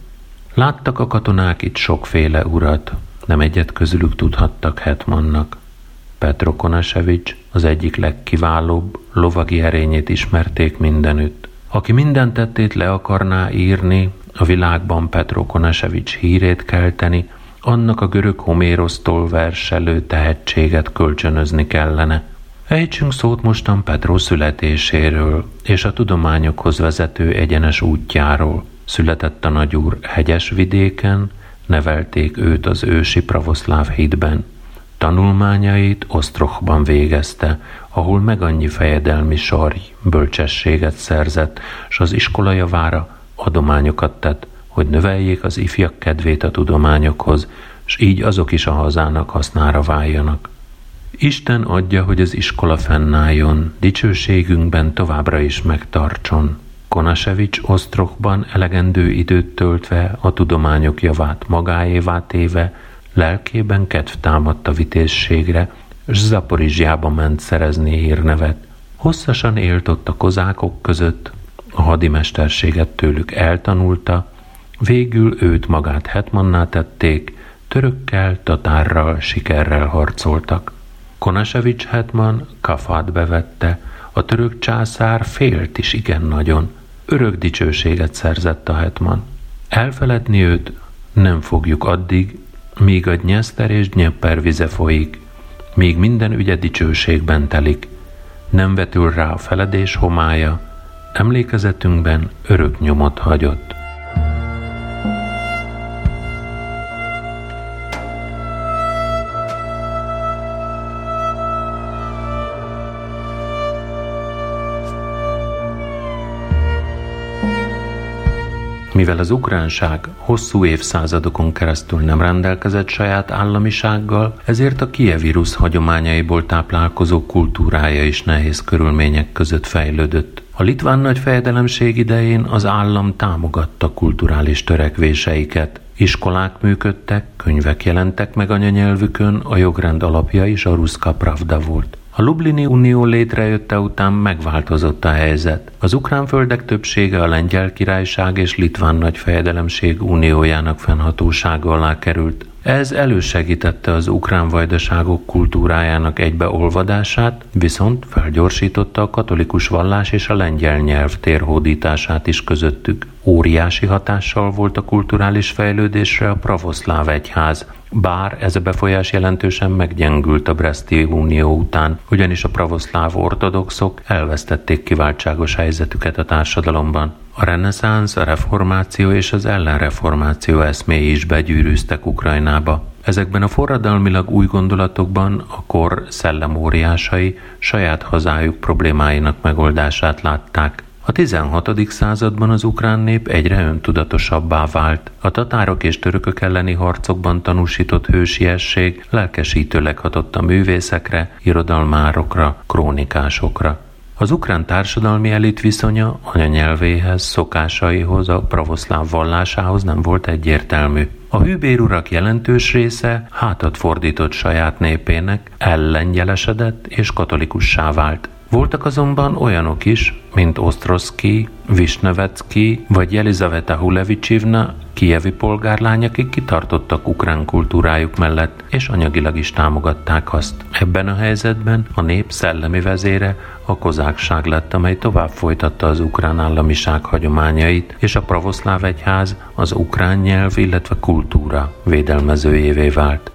Láttak a katonák itt sokféle urat, nem egyet közülük tudhattak Hetmannak. Petro Konasevics az egyik legkiválóbb lovagi erényét ismerték mindenütt. Aki minden tettét le akarná írni, a világban Petro Konasevics hírét kelteni, annak a görög Homérosztól verselő tehetséget kölcsönözni kellene. Ejtsünk szót mostan Petro születéséről és a tudományokhoz vezető egyenes útjáról. Született a nagyúr hegyes vidéken, nevelték őt az ősi pravoszláv hitben. Tanulmányait Osztrochban végezte, ahol meg annyi fejedelmi sarj, bölcsességet szerzett, s az iskola javára adományokat tett, hogy növeljék az ifjak kedvét a tudományokhoz, s így azok is a hazának hasznára váljanak. Isten adja, hogy az iskola fennálljon, dicsőségünkben továbbra is megtartson. Konasevics Osztrokban elegendő időt töltve a tudományok javát magáévá téve, lelkében kedv támadt a vitézségre, s Zaporizsjába ment szerezni hírnevet. Hosszasan élt ott a kozákok között, a hadimesterséget tőlük eltanulta, végül őt magát hetmanná tették, törökkel, tatárral, sikerrel harcoltak. Konasevics hetman kafát bevette, a török császár félt is igen nagyon, örök dicsőséget szerzett a hetman. Elfeledni őt nem fogjuk addig, míg a Dnyeszter és Dnyeper vize folyik, míg minden ügye dicsőségben telik, nem vetül rá a feledés homája, emlékezetünkben örök nyomot hagyott. Mivel az ukránság hosszú évszázadokon keresztül nem rendelkezett saját államisággal, ezért a kievírus hagyományaiból táplálkozó kultúrája is nehéz körülmények között fejlődött. A litván nagyfejedelemség idején az állam támogatta kulturális törekvéseiket. Iskolák működtek, könyvek jelentek meg anyanyelvükön, a jogrend alapja is a Ruszka Pravda volt. A Lublini Unió létrejötte után megváltozott a helyzet. Az ukrán földek többsége a Lengyel Királyság és Litván Nagyfejedelemség uniójának fennhatósága alá került. Ez elősegítette az ukrán vajdaságok kultúrájának egybeolvadását, viszont felgyorsította a katolikus vallás és a lengyel nyelv térhódítását is közöttük. Óriási hatással volt a kulturális fejlődésre a pravoszláv egyház, bár ez a befolyás jelentősen meggyengült a Breszti Unió után, ugyanis a pravoszláv ortodoxok elvesztették kiváltságos helyzetüket a társadalomban. A reneszánsz, a reformáció és az ellenreformáció eszméi is begyűrűztek Ukrajnába. Ezekben a forradalmilag új gondolatokban a kor szellemóriásai saját hazájuk problémáinak megoldását látták. A 16. században az ukrán nép egyre öntudatosabbá vált. A tatárok és törökök elleni harcokban tanúsított hősiesség lelkesítőleg hatott a művészekre, irodalmárokra, krónikásokra. Az ukrán társadalmi elit viszonya anyanyelvéhez, szokásaihoz, a pravoszláv vallásához nem volt egyértelmű. A hűbérurak jelentős része hátat fordított saját népének, ellengyelesedett és katolikussá vált. Voltak azonban olyanok is, mint Osztroszki, Visnevecki vagy Jelizaveta Hulevicsivna, kievi polgárlány, akik kitartottak ukrán kultúrájuk mellett, és anyagilag is támogatták azt. Ebben a helyzetben a nép szellemi vezére a kozákság lett, amely tovább folytatta az ukrán államiság hagyományait, és a pravoszláv egyház az ukrán nyelv, illetve kultúra védelmezőjévé vált.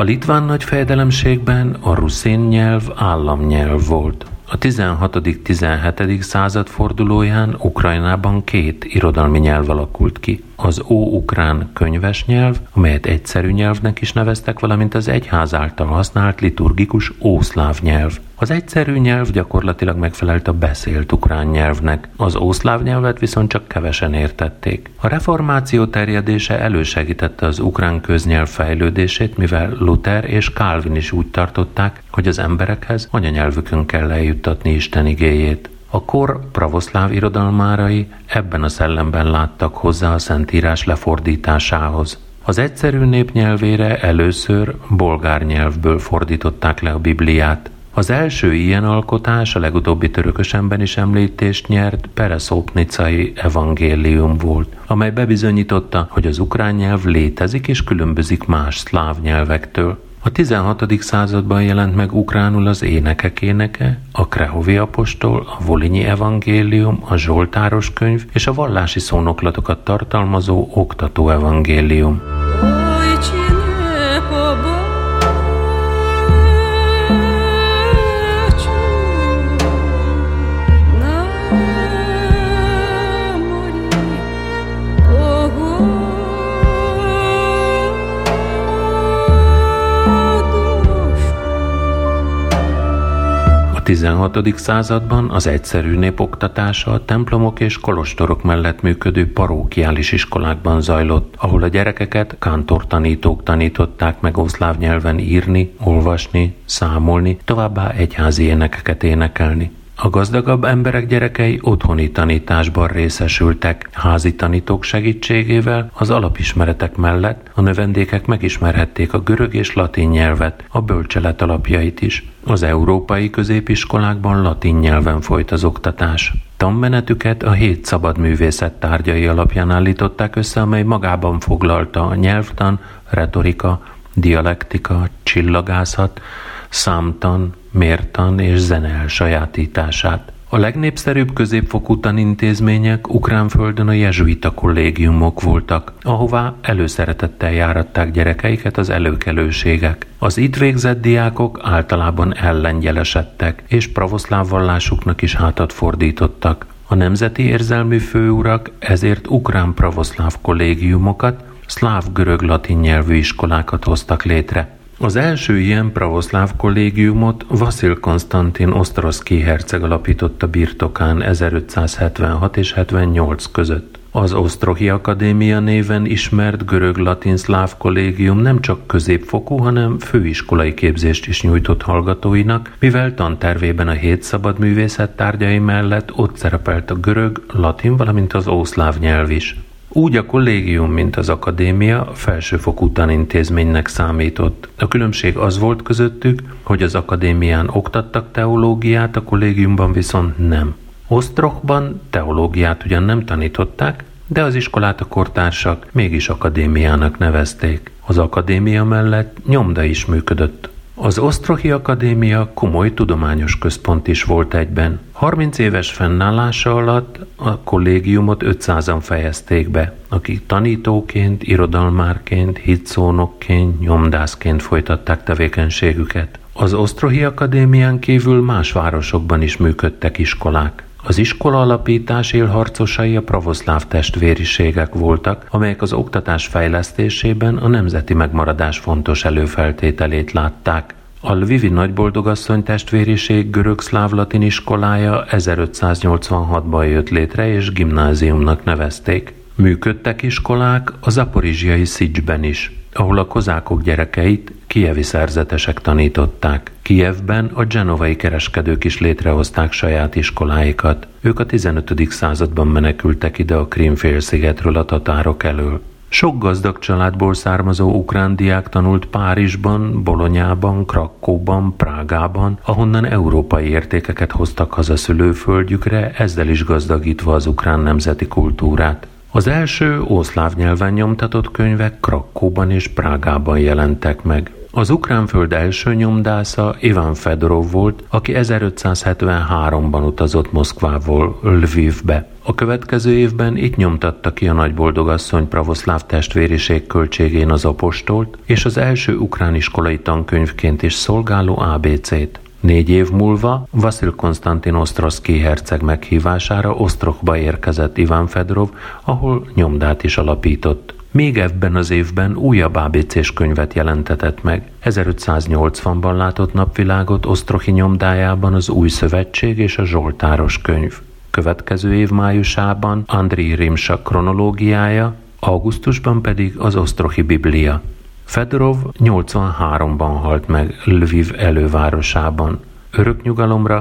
A litván nagyfejedelemségben a ruszén nyelv államnyelv volt. A 16.-17. század fordulóján Ukrajnában két irodalmi nyelv alakult ki. Az ó-ukrán könyves nyelv, amelyet egyszerű nyelvnek is neveztek, valamint az egyház által használt liturgikus ószláv nyelv. Az egyszerű nyelv gyakorlatilag megfelelt a beszélt ukrán nyelvnek, az ószláv nyelvet viszont csak kevesen értették. A reformáció terjedése elősegítette az ukrán köznyelv fejlődését, mivel Luther és Calvin is úgy tartották, hogy az emberekhez anyanyelvükön kell eljuttatni Isten igéjét. A kor pravoszláv irodalmárai ebben a szellemben láttak hozzá a Szentírás lefordításához. Az egyszerű népnyelvére először bolgár nyelvből fordították le a Bibliát. Az első ilyen alkotás a legutóbbi törökösemben is említést nyert Pereszópnicai evangélium volt, amely bebizonyította, hogy az ukrán nyelv létezik és különbözik más szláv nyelvektől. A 16. században jelent meg ukránul az énekek éneke, a Krehovi apostol, a Volinyi evangélium, a Zsoltáros könyv és a vallási szónoklatokat tartalmazó oktató evangélium. 16. században az egyszerű népoktatása a templomok és kolostorok mellett működő parókiális iskolákban zajlott, ahol a gyerekeket kántortanítók tanították meg oszláv nyelven írni, olvasni, számolni, továbbá egyházi énekeket énekelni. A gazdagabb emberek gyerekei otthoni tanításban részesültek, házi tanítók segítségével az alapismeretek mellett a növendékek megismerhették a görög és latin nyelvet, a bölcselet alapjait is. Az európai középiskolákban latin nyelven folyt az oktatás. Tanmenetüket a hét szabad művészet tárgyai alapján állították össze, amely magában foglalta a nyelvtan, retorika, dialektika, csillagászat, számtan, mértan és zene elsajátítását. A legnépszerűbb középfokú tanintézmények Ukránföldön a jezsuita kollégiumok voltak, ahová előszeretettel járatták gyerekeiket az előkelőségek. Az itt végzett diákok általában ellengyelesedtek, és pravoszláv vallásuknak is hátat fordítottak. A nemzeti érzelmű főurak ezért ukrán pravoszláv kollégiumokat, szláv-görög-latin nyelvű iskolákat hoztak létre. Az első ilyen pravoszláv kollégiumot Vasil Konstantin Osztroszki herceg alapította birtokán 1576 és 78 között. Az Osztrohi Akadémia néven ismert görög-latin szláv kollégium nem csak középfokú, hanem főiskolai képzést is nyújtott hallgatóinak, mivel tantervében a hét szabad művészet tárgyai mellett ott szerepelt a görög, latin, valamint az ószláv nyelv is. Úgy a kollégium, mint az akadémia felsőfokú tanintézménynek számított. A különbség az volt közöttük, hogy az akadémián oktattak teológiát, a kollégiumban viszont nem. Osztrochban teológiát ugyan nem tanították, de az iskolát a kortársak mégis akadémiának nevezték. Az akadémia mellett nyomda is működött. Az Osztrohi Akadémia komoly tudományos központ is volt egyben. 30 éves fennállása alatt a kollégiumot 500-an fejezték be, akik tanítóként, irodalmárként, hitszónokként, nyomdászként folytatták tevékenységüket. Az Osztrohi Akadémián kívül más városokban is működtek iskolák. Az iskola alapítás élharcosai a pravoszláv testvériségek voltak, amelyek az oktatás fejlesztésében a nemzeti megmaradás fontos előfeltételét látták. A Lvivi nagyboldogasszony testvériség görög-szláv-latin iskolája 1586-ban jött létre és gimnáziumnak nevezték. Működtek iskolák a zaporizsiai Szicsben is, ahol a kozákok gyerekeit kievi szerzetesek tanították. Kijevben a genovai kereskedők is létrehozták saját iskoláikat. Ők a 15. században menekültek ide a Krímfélszigetről a tatárok elől. Sok gazdag családból származó ukrán diák tanult Párizsban, Bolonyában, Krakóban, Prágában, ahonnan európai értékeket hoztak haza szülőföldjükre, ezzel is gazdagítva az ukrán nemzeti kultúrát. Az első ószláv nyelven nyomtatott könyvek Krakóban és Prágában jelentek meg. Az ukrán föld első nyomdásza Ivan Fedorov volt, aki 1573-ban utazott Moszkvából Lvivbe. A következő évben itt nyomtatta ki a nagyboldogasszony pravoszláv testvériség költségén az apostolt, és az első ukrán iskolai tankönyvként is szolgáló ABC-t. Négy év múlva Vasil Konstantin Osztroszki herceg meghívására Osztrokba érkezett Iván Fedorov, ahol nyomdát is alapított. Még ebben az évben újabb ABC-s könyvet jelentetett meg. 1580-ban látott napvilágot Osztrohi nyomdájában az Új Szövetség és a Zsoltáros könyv. Következő év májusában Andri Rimsa kronológiája, augusztusban pedig az Osztrohi Biblia. Fedorov 83-ban halt meg Lviv elővárosában. Örök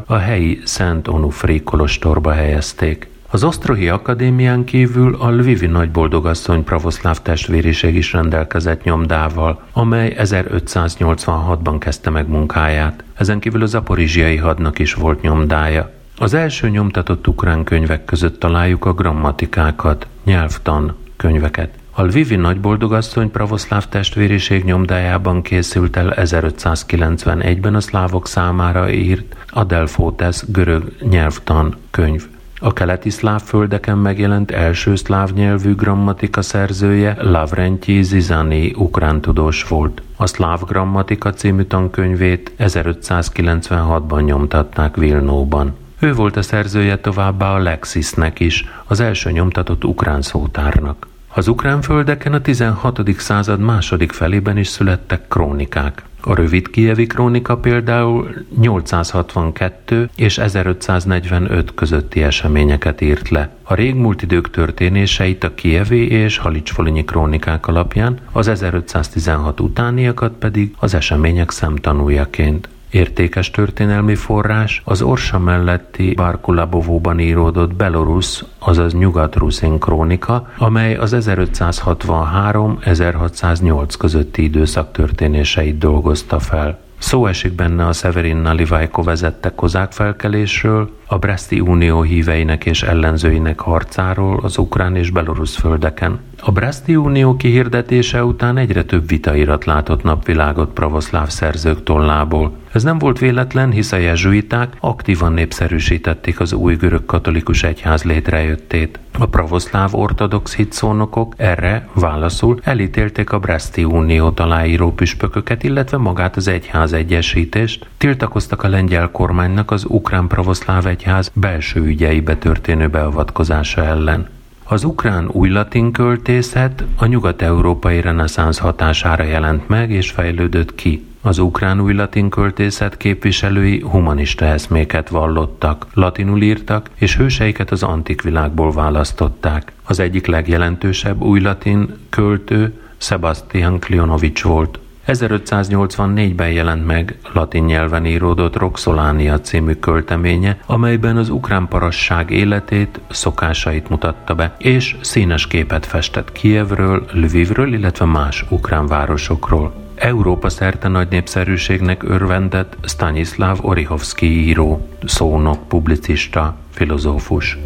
a helyi Szent Onufri kolostorba helyezték. Az Osztrohi Akadémián kívül a Lvivi Nagyboldogasszony pravoszláv testvériség is rendelkezett nyomdával, amely 1586-ban kezdte meg munkáját. Ezen kívül az aporizsiai hadnak is volt nyomdája. Az első nyomtatott ukrán könyvek között találjuk a grammatikákat, nyelvtan könyveket. A Lvivi nagyboldogasszony pravoszláv testvériség nyomdájában készült el 1591-ben a szlávok számára írt Adelfótesz görög nyelvtan könyv. A keleti szláv földeken megjelent első szláv nyelvű grammatika szerzője Lavrentyi Zizani ukrán tudós volt. A szláv grammatika című tankönyvét 1596-ban nyomtatták Vilnóban. Ő volt a szerzője továbbá a Lexisnek is, az első nyomtatott ukrán szótárnak. Az ukrán földeken a 16. század második felében is születtek krónikák. A rövid kievi krónika például 862 és 1545 közötti eseményeket írt le. A régmúlt idők történéseit a kievi és halicsfolinyi krónikák alapján, az 1516 utániakat pedig az események szemtanújaként. Értékes történelmi forrás az Orsa melletti Barkulabovóban íródott Belarus, azaz Nyugat-Ruszin krónika, amely az 1563-1608 közötti időszak történéseit dolgozta fel. Szó esik benne a Severin Nalivajko vezette kozák felkelésről, a Breszti Unió híveinek és ellenzőinek harcáról az ukrán és belorusz földeken. A Breszti Unió kihirdetése után egyre több vitairat látott napvilágot pravoszláv szerzők tollából. Ez nem volt véletlen, hisz a jezsuiták aktívan népszerűsítették az új görög katolikus egyház létrejöttét. A pravoszláv ortodox hitszónokok erre válaszul elítélték a Breszti Uniót aláíró püspököket, illetve magát az egyház egyesítést, tiltakoztak a lengyel kormánynak az ukrán pravoszláv egyház belső ügyeibe történő beavatkozása ellen. Az ukrán új latin költészet a nyugat-európai reneszánsz hatására jelent meg és fejlődött ki. Az ukrán új latin költészet képviselői humanista eszméket vallottak, latinul írtak, és hőseiket az antik világból választották. Az egyik legjelentősebb új latin költő Sebastian Klionovics volt. 1584-ben jelent meg latin nyelven íródott Roxolania című költeménye, amelyben az ukrán parasság életét, szokásait mutatta be, és színes képet festett Kievről, Lvivről, illetve más ukrán városokról. Európa szerte nagy népszerűségnek örvendett Stanislav Orihovsky író, szónok, publicista, filozófus.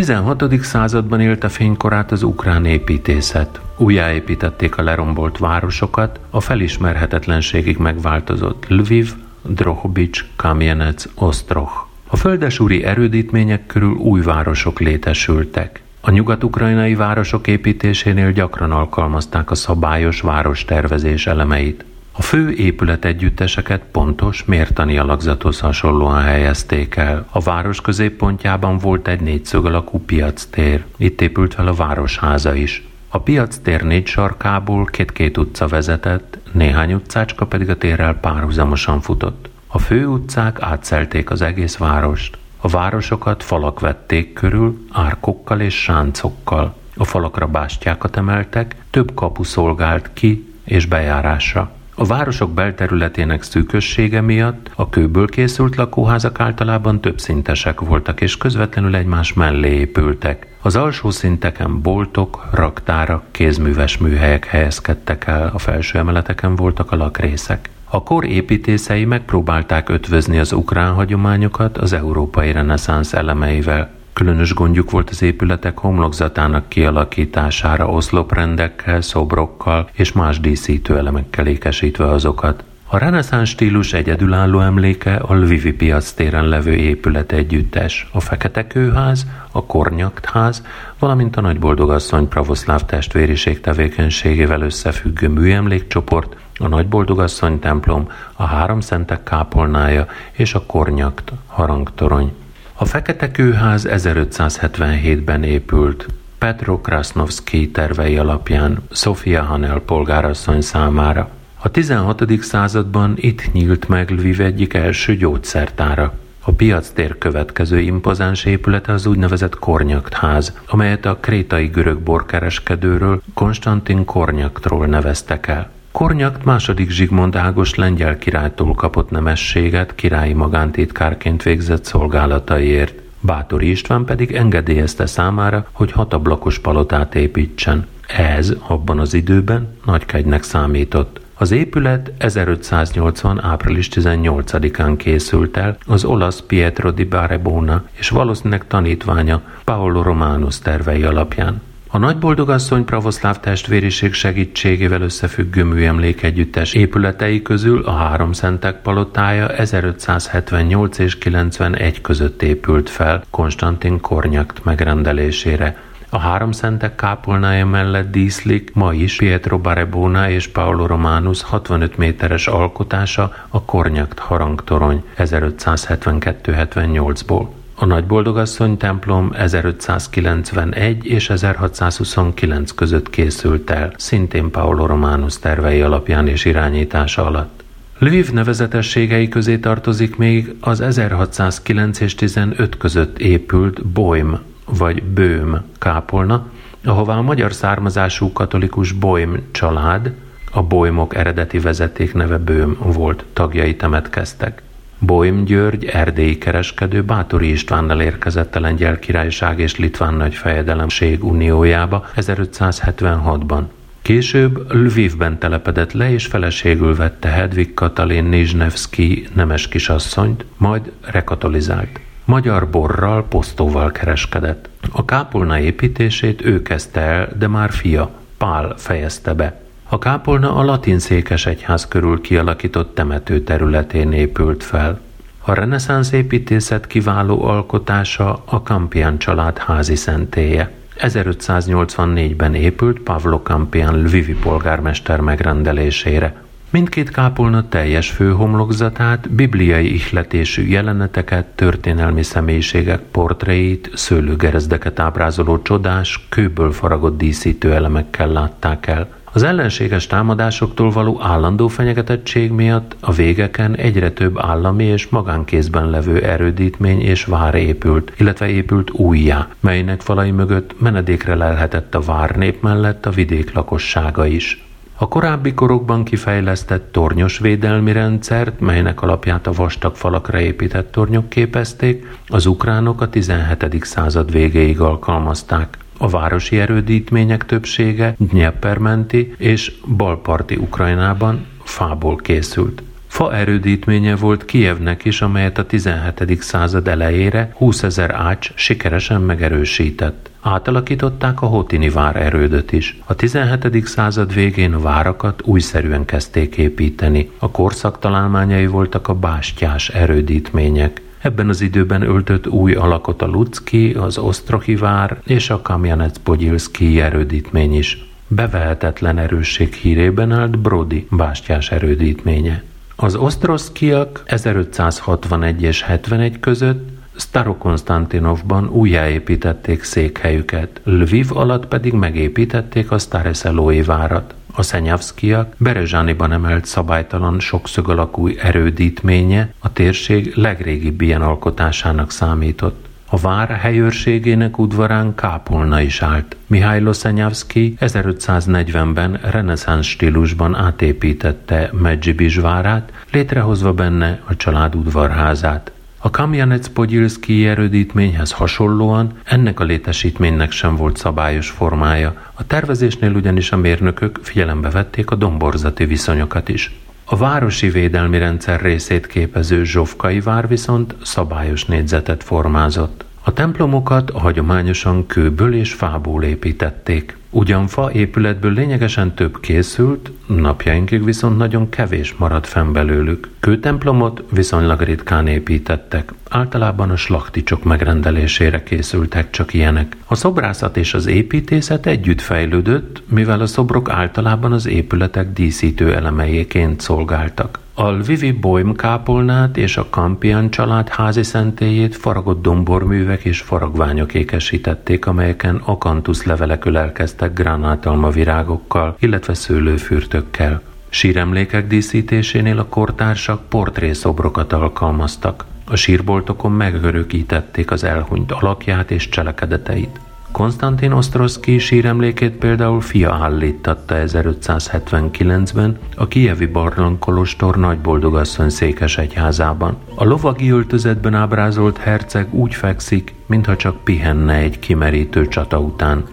16. században élt a fénykorát az ukrán építészet. Újjáépítették a lerombolt városokat, a felismerhetetlenségig megváltozott Lviv, Drohobics, Kamjenec, Osztroh. A földesúri erődítmények körül új városok létesültek. A nyugat-ukrajnai városok építésénél gyakran alkalmazták a szabályos várostervezés elemeit. A fő épületegyütteseket pontos, mértani alakzathoz hasonlóan helyezték el. A város középpontjában volt egy négyszög alakú piactér. Itt épült fel a városháza is. A piactér négy sarkából két-két utca vezetett, néhány utcácska pedig a térrel párhuzamosan futott. A fő utcák átszelték az egész várost. A városokat falak vették körül, árkokkal és sáncokkal. A falakra bástyákat emeltek, több kapu szolgált ki és bejárásra. A városok belterületének szűkössége miatt a kőből készült lakóházak általában többszintesek voltak és közvetlenül egymás mellé épültek. Az alsó szinteken boltok, raktárak, kézműves műhelyek helyezkedtek el, a felső emeleteken voltak a lakrészek. A kor építészei megpróbálták ötvözni az ukrán hagyományokat az európai reneszánsz elemeivel. Különös gondjuk volt az épületek homlokzatának kialakítására oszloprendekkel, szobrokkal és más díszítő elemekkel ékesítve azokat. A reneszánsz stílus egyedülálló emléke a Lvivi piac téren levő épület együttes, a Fekete Kőház, a Kornyaktház, valamint a Nagyboldogasszony pravoszláv testvériség tevékenységével összefüggő műemlékcsoport, a Nagyboldogasszony templom, a Három Szentek kápolnája és a Kornyakt harangtorony. A Fekete Kőház 1577-ben épült. Petro Krasnovski tervei alapján Sofia Hanel polgárasszony számára. A 16. században itt nyílt meg Lviv egyik első gyógyszertára. A piactér következő impozáns épülete az úgynevezett Kornyaktház, amelyet a krétai görög borkereskedőről Konstantin Kornyaktról neveztek el. Kornyakt második Zsigmond Ágos lengyel királytól kapott nemességet királyi magántitkárként végzett szolgálataiért. Bátori István pedig engedélyezte számára, hogy hatablakos palotát építsen. Ez abban az időben nagykegynek számított. Az épület 1580. április 18-án készült el az olasz Pietro di Barebona és valószínűleg tanítványa Paolo Romanus tervei alapján. A Nagyboldogasszony pravoszláv testvériség segítségével összefüggő műemlék együttes épületei közül a Három Szentek palotája 1578 és 91 között épült fel Konstantin Kornyakt megrendelésére. A Három Szentek kápolnája mellett díszlik ma is Pietro Barebona és Paolo Romanus 65 méteres alkotása a Kornyakt harangtorony 1572-78-ból. A Nagyboldogasszony templom 1591 és 1629 között készült el, szintén Paolo Romanus tervei alapján és irányítása alatt. Lviv nevezetességei közé tartozik még az 1609 és 15 között épült Boim vagy Bőm kápolna, ahová a magyar származású katolikus Boim család, a Boimok eredeti vezeték neve Bőm volt, tagjai temetkeztek. Boim György, erdélyi kereskedő Bátori Istvánnal érkezett a Lengyel Királyság és Litván Nagyfejedelemség uniójába 1576-ban. Később Lvivben telepedett le, és feleségül vette Hedvig Katalin Nizsnevski nemes kisasszonyt, majd rekatolizált. Magyar borral, posztóval kereskedett. A kápolna építését ő kezdte el, de már fia, Pál fejezte be. A kápolna a latin székes egyház körül kialakított temető területén épült fel. A reneszánsz építészet kiváló alkotása a Campian család házi szentélye. 1584-ben épült Pavlo Campian Lvivi polgármester megrendelésére. Mindkét kápolna teljes főhomlokzatát, bibliai ihletésű jeleneteket, történelmi személyiségek portréit, szőlőgerezdeket ábrázoló csodás, kőből faragott díszítő elemekkel látták el – az ellenséges támadásoktól való állandó fenyegetettség miatt a végeken egyre több állami és magánkézben levő erődítmény és vár épült, illetve épült újjá, melynek falai mögött menedékre lelhetett a várnép mellett a vidék lakossága is. A korábbi korokban kifejlesztett tornyos védelmi rendszert, melynek alapját a vastag falakra épített tornyok képezték, az ukránok a 17. század végéig alkalmazták. A városi erődítmények többsége Dnyepermenti és balparti Ukrajnában fából készült. Fa erődítménye volt Kijevnek is, amelyet a 17. század elejére 20 ezer ács sikeresen megerősített. Átalakították a Hotini vár erődöt is. A 17. század végén a várakat újszerűen kezdték építeni. A korszak találmányai voltak a bástyás erődítmények. Ebben az időben öltött új alakot a Lucki, az Osztrohi vár és a Kamjanec-Pogyilszki erődítmény is. Bevehetetlen erősség hírében állt Brody bástyás erődítménye. Az osztroszkiak 1561 és 71 között Starokonstantinovban újjáépítették székhelyüket, Lviv alatt pedig megépítették a Stareszelói várat. A Szenyavszkiak Berezsániban emelt szabálytalan sokszög alakú erődítménye a térség legrégibb ilyen alkotásának számított. A vár helyőrségének udvarán kápolna is állt. Mihály Loszenyavszki 1540-ben reneszánsz stílusban átépítette Medzsibizs várát, létrehozva benne a család udvarházát. A Kamjanec Pogyilszki erődítményhez hasonlóan ennek a létesítménynek sem volt szabályos formája, a tervezésnél ugyanis a mérnökök figyelembe vették a domborzati viszonyokat is. A városi védelmi rendszer részét képező Zsovkai vár viszont szabályos négyzetet formázott. A templomokat hagyományosan kőből és fából építették. Ugyan fa épületből lényegesen több készült, napjainkig viszont nagyon kevés maradt fenn belőlük. Kőtemplomot viszonylag ritkán építettek, általában a slakticsok megrendelésére készültek csak ilyenek. A szobrászat és az építészet együtt fejlődött, mivel a szobrok általában az épületek díszítő elemeiként szolgáltak. A Lvivi Boym kápolnát és a Kampian család házi szentélyét faragott domborművek és faragványok ékesítették, amelyeken akantusz levelek ölelkeztek gránátalma virágokkal, illetve szőlőfürtökkel. Síremlékek díszítésénél a kortársak portrészobrokat alkalmaztak. A sírboltokon megörökítették az elhunyt alakját és cselekedeteit. Konstantin Osztroszki síremlékét például fia állítatta 1579-ben a Kijevi barlangkolostor nagyboldogasszony székes egyházában. A lovagi öltözetben ábrázolt herceg úgy fekszik, mintha csak pihenne egy kimerítő csata után.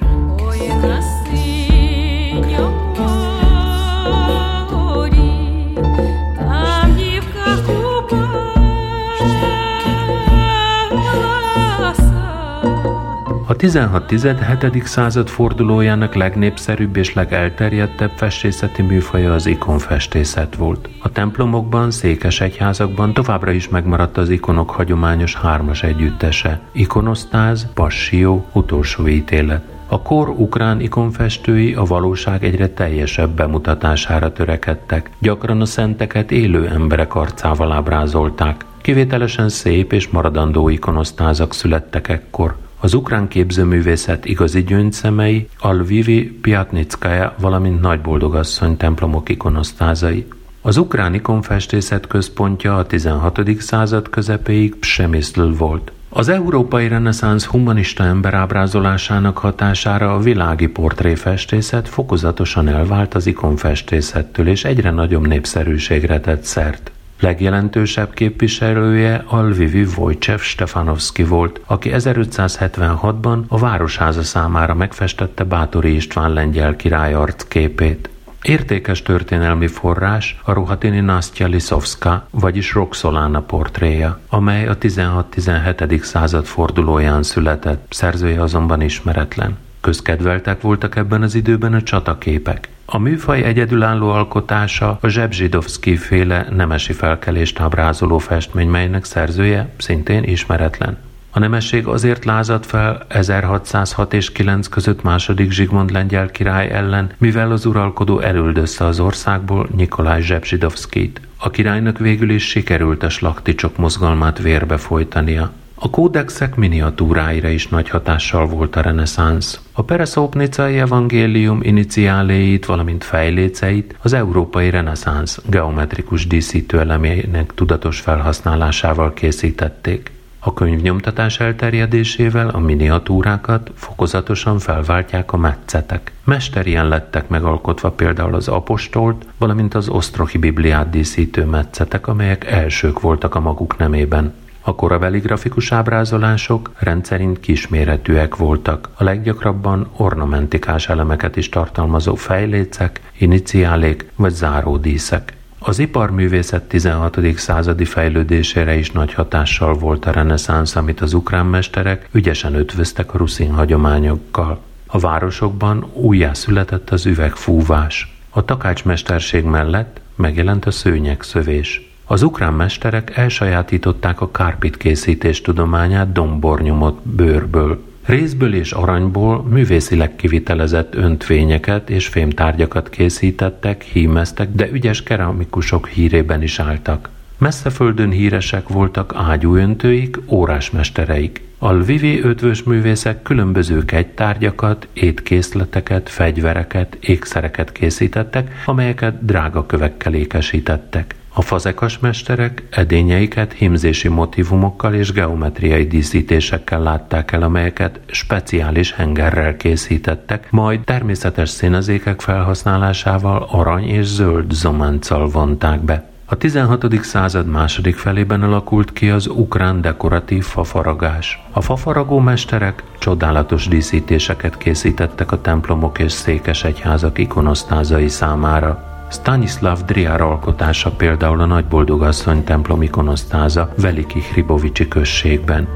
A 16-17. század fordulójának legnépszerűbb és legelterjedtebb festészeti műfaja az ikonfestészet volt. A templomokban, székes egyházakban továbbra is megmaradt az ikonok hagyományos hármas együttese. Ikonosztáz, passió, utolsó ítélet. A kor ukrán ikonfestői a valóság egyre teljesebb bemutatására törekedtek. Gyakran a szenteket élő emberek arcával ábrázolták. Kivételesen szép és maradandó ikonosztázak születtek ekkor. Az ukrán képzőművészet igazi gyöngyszemei a Lvivi Piatnickaja, valamint Nagyboldogasszony templomok ikonosztázai. Az ukrán ikonfestészet központja a 16. század közepéig Psemiszl volt. Az európai reneszánsz humanista emberábrázolásának hatására a világi portréfestészet fokozatosan elvált az ikonfestészettől, és egyre nagyobb népszerűségre tett szert. Legjelentősebb képviselője a Lvivi Wojciech Stefanovski volt, aki 1576-ban a Városháza számára megfestette Bátori István lengyel király képét. Értékes történelmi forrás a Ruhatini Nastya Lisovska, vagyis Roxolana portréja, amely a 16-17. század fordulóján született, szerzője azonban ismeretlen. Közkedveltek voltak ebben az időben a csataképek. A műfaj egyedülálló alkotása a Zsebzsidovszki féle nemesi felkelést ábrázoló festmény, melynek szerzője szintén ismeretlen. A nemesség azért lázadt fel 1606 és 9 között második Zsigmond lengyel király ellen, mivel az uralkodó elüldözte az országból Nikolaj Zsebzsidovszkit. A királynak végül is sikerült a slakticsok mozgalmát vérbe folytania. A kódexek miniatúráira is nagy hatással volt a reneszánsz. A Pereszópnicai evangélium iniciáléit, valamint fejléceit az európai reneszánsz geometrikus díszítő elemének tudatos felhasználásával készítették. A könyvnyomtatás elterjedésével a miniatúrákat fokozatosan felváltják a metszetek. Mesterien lettek megalkotva például az apostolt, valamint az osztrohi bibliát díszítő metszetek, amelyek elsők voltak a maguk nemében. A korabeli grafikus ábrázolások rendszerint kisméretűek voltak, a leggyakrabban ornamentikás elemeket is tartalmazó fejlécek, iniciálék vagy záródíszek. Az iparművészet 16. századi fejlődésére is nagy hatással volt a reneszánsz, amit az ukrán mesterek ügyesen ötvöztek a ruszin hagyományokkal. A városokban újjá született az üvegfúvás. A takácsmesterség mellett megjelent a szőnyegszövés. Az ukrán mesterek elsajátították a kárpit készítés tudományát dombornyomott bőrből. Részből és aranyból művészileg kivitelezett öntvényeket és fémtárgyakat készítettek, hímeztek, de ügyes keramikusok hírében is álltak. Messzeföldön híresek voltak ágyúöntőik, órásmestereik. A lvivi ötvös művészek különböző kegytárgyakat, étkészleteket, fegyvereket, ékszereket készítettek, amelyeket drága kövekkel ékesítettek. A fazekas mesterek edényeiket himzési motivumokkal és geometriai díszítésekkel látták el, amelyeket speciális hengerrel készítettek, majd természetes színezékek felhasználásával arany és zöld zománccal vonták be. A 16. század második felében alakult ki az ukrán dekoratív fafaragás. A fafaragó mesterek csodálatos díszítéseket készítettek a templomok és székes egyházak ikonosztázai számára. Stanislav Driár alkotása például a Nagyboldogasszony templom ikonosztáza Veliki Hribovicsi községben.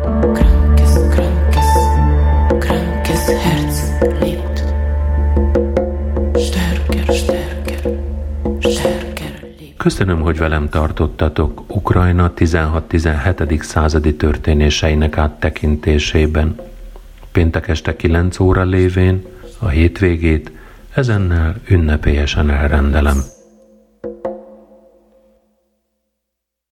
Köszönöm, hogy velem tartottatok Ukrajna 16-17. századi történéseinek áttekintésében. Péntek este 9 óra lévén a hétvégét ezennel ünnepélyesen elrendelem.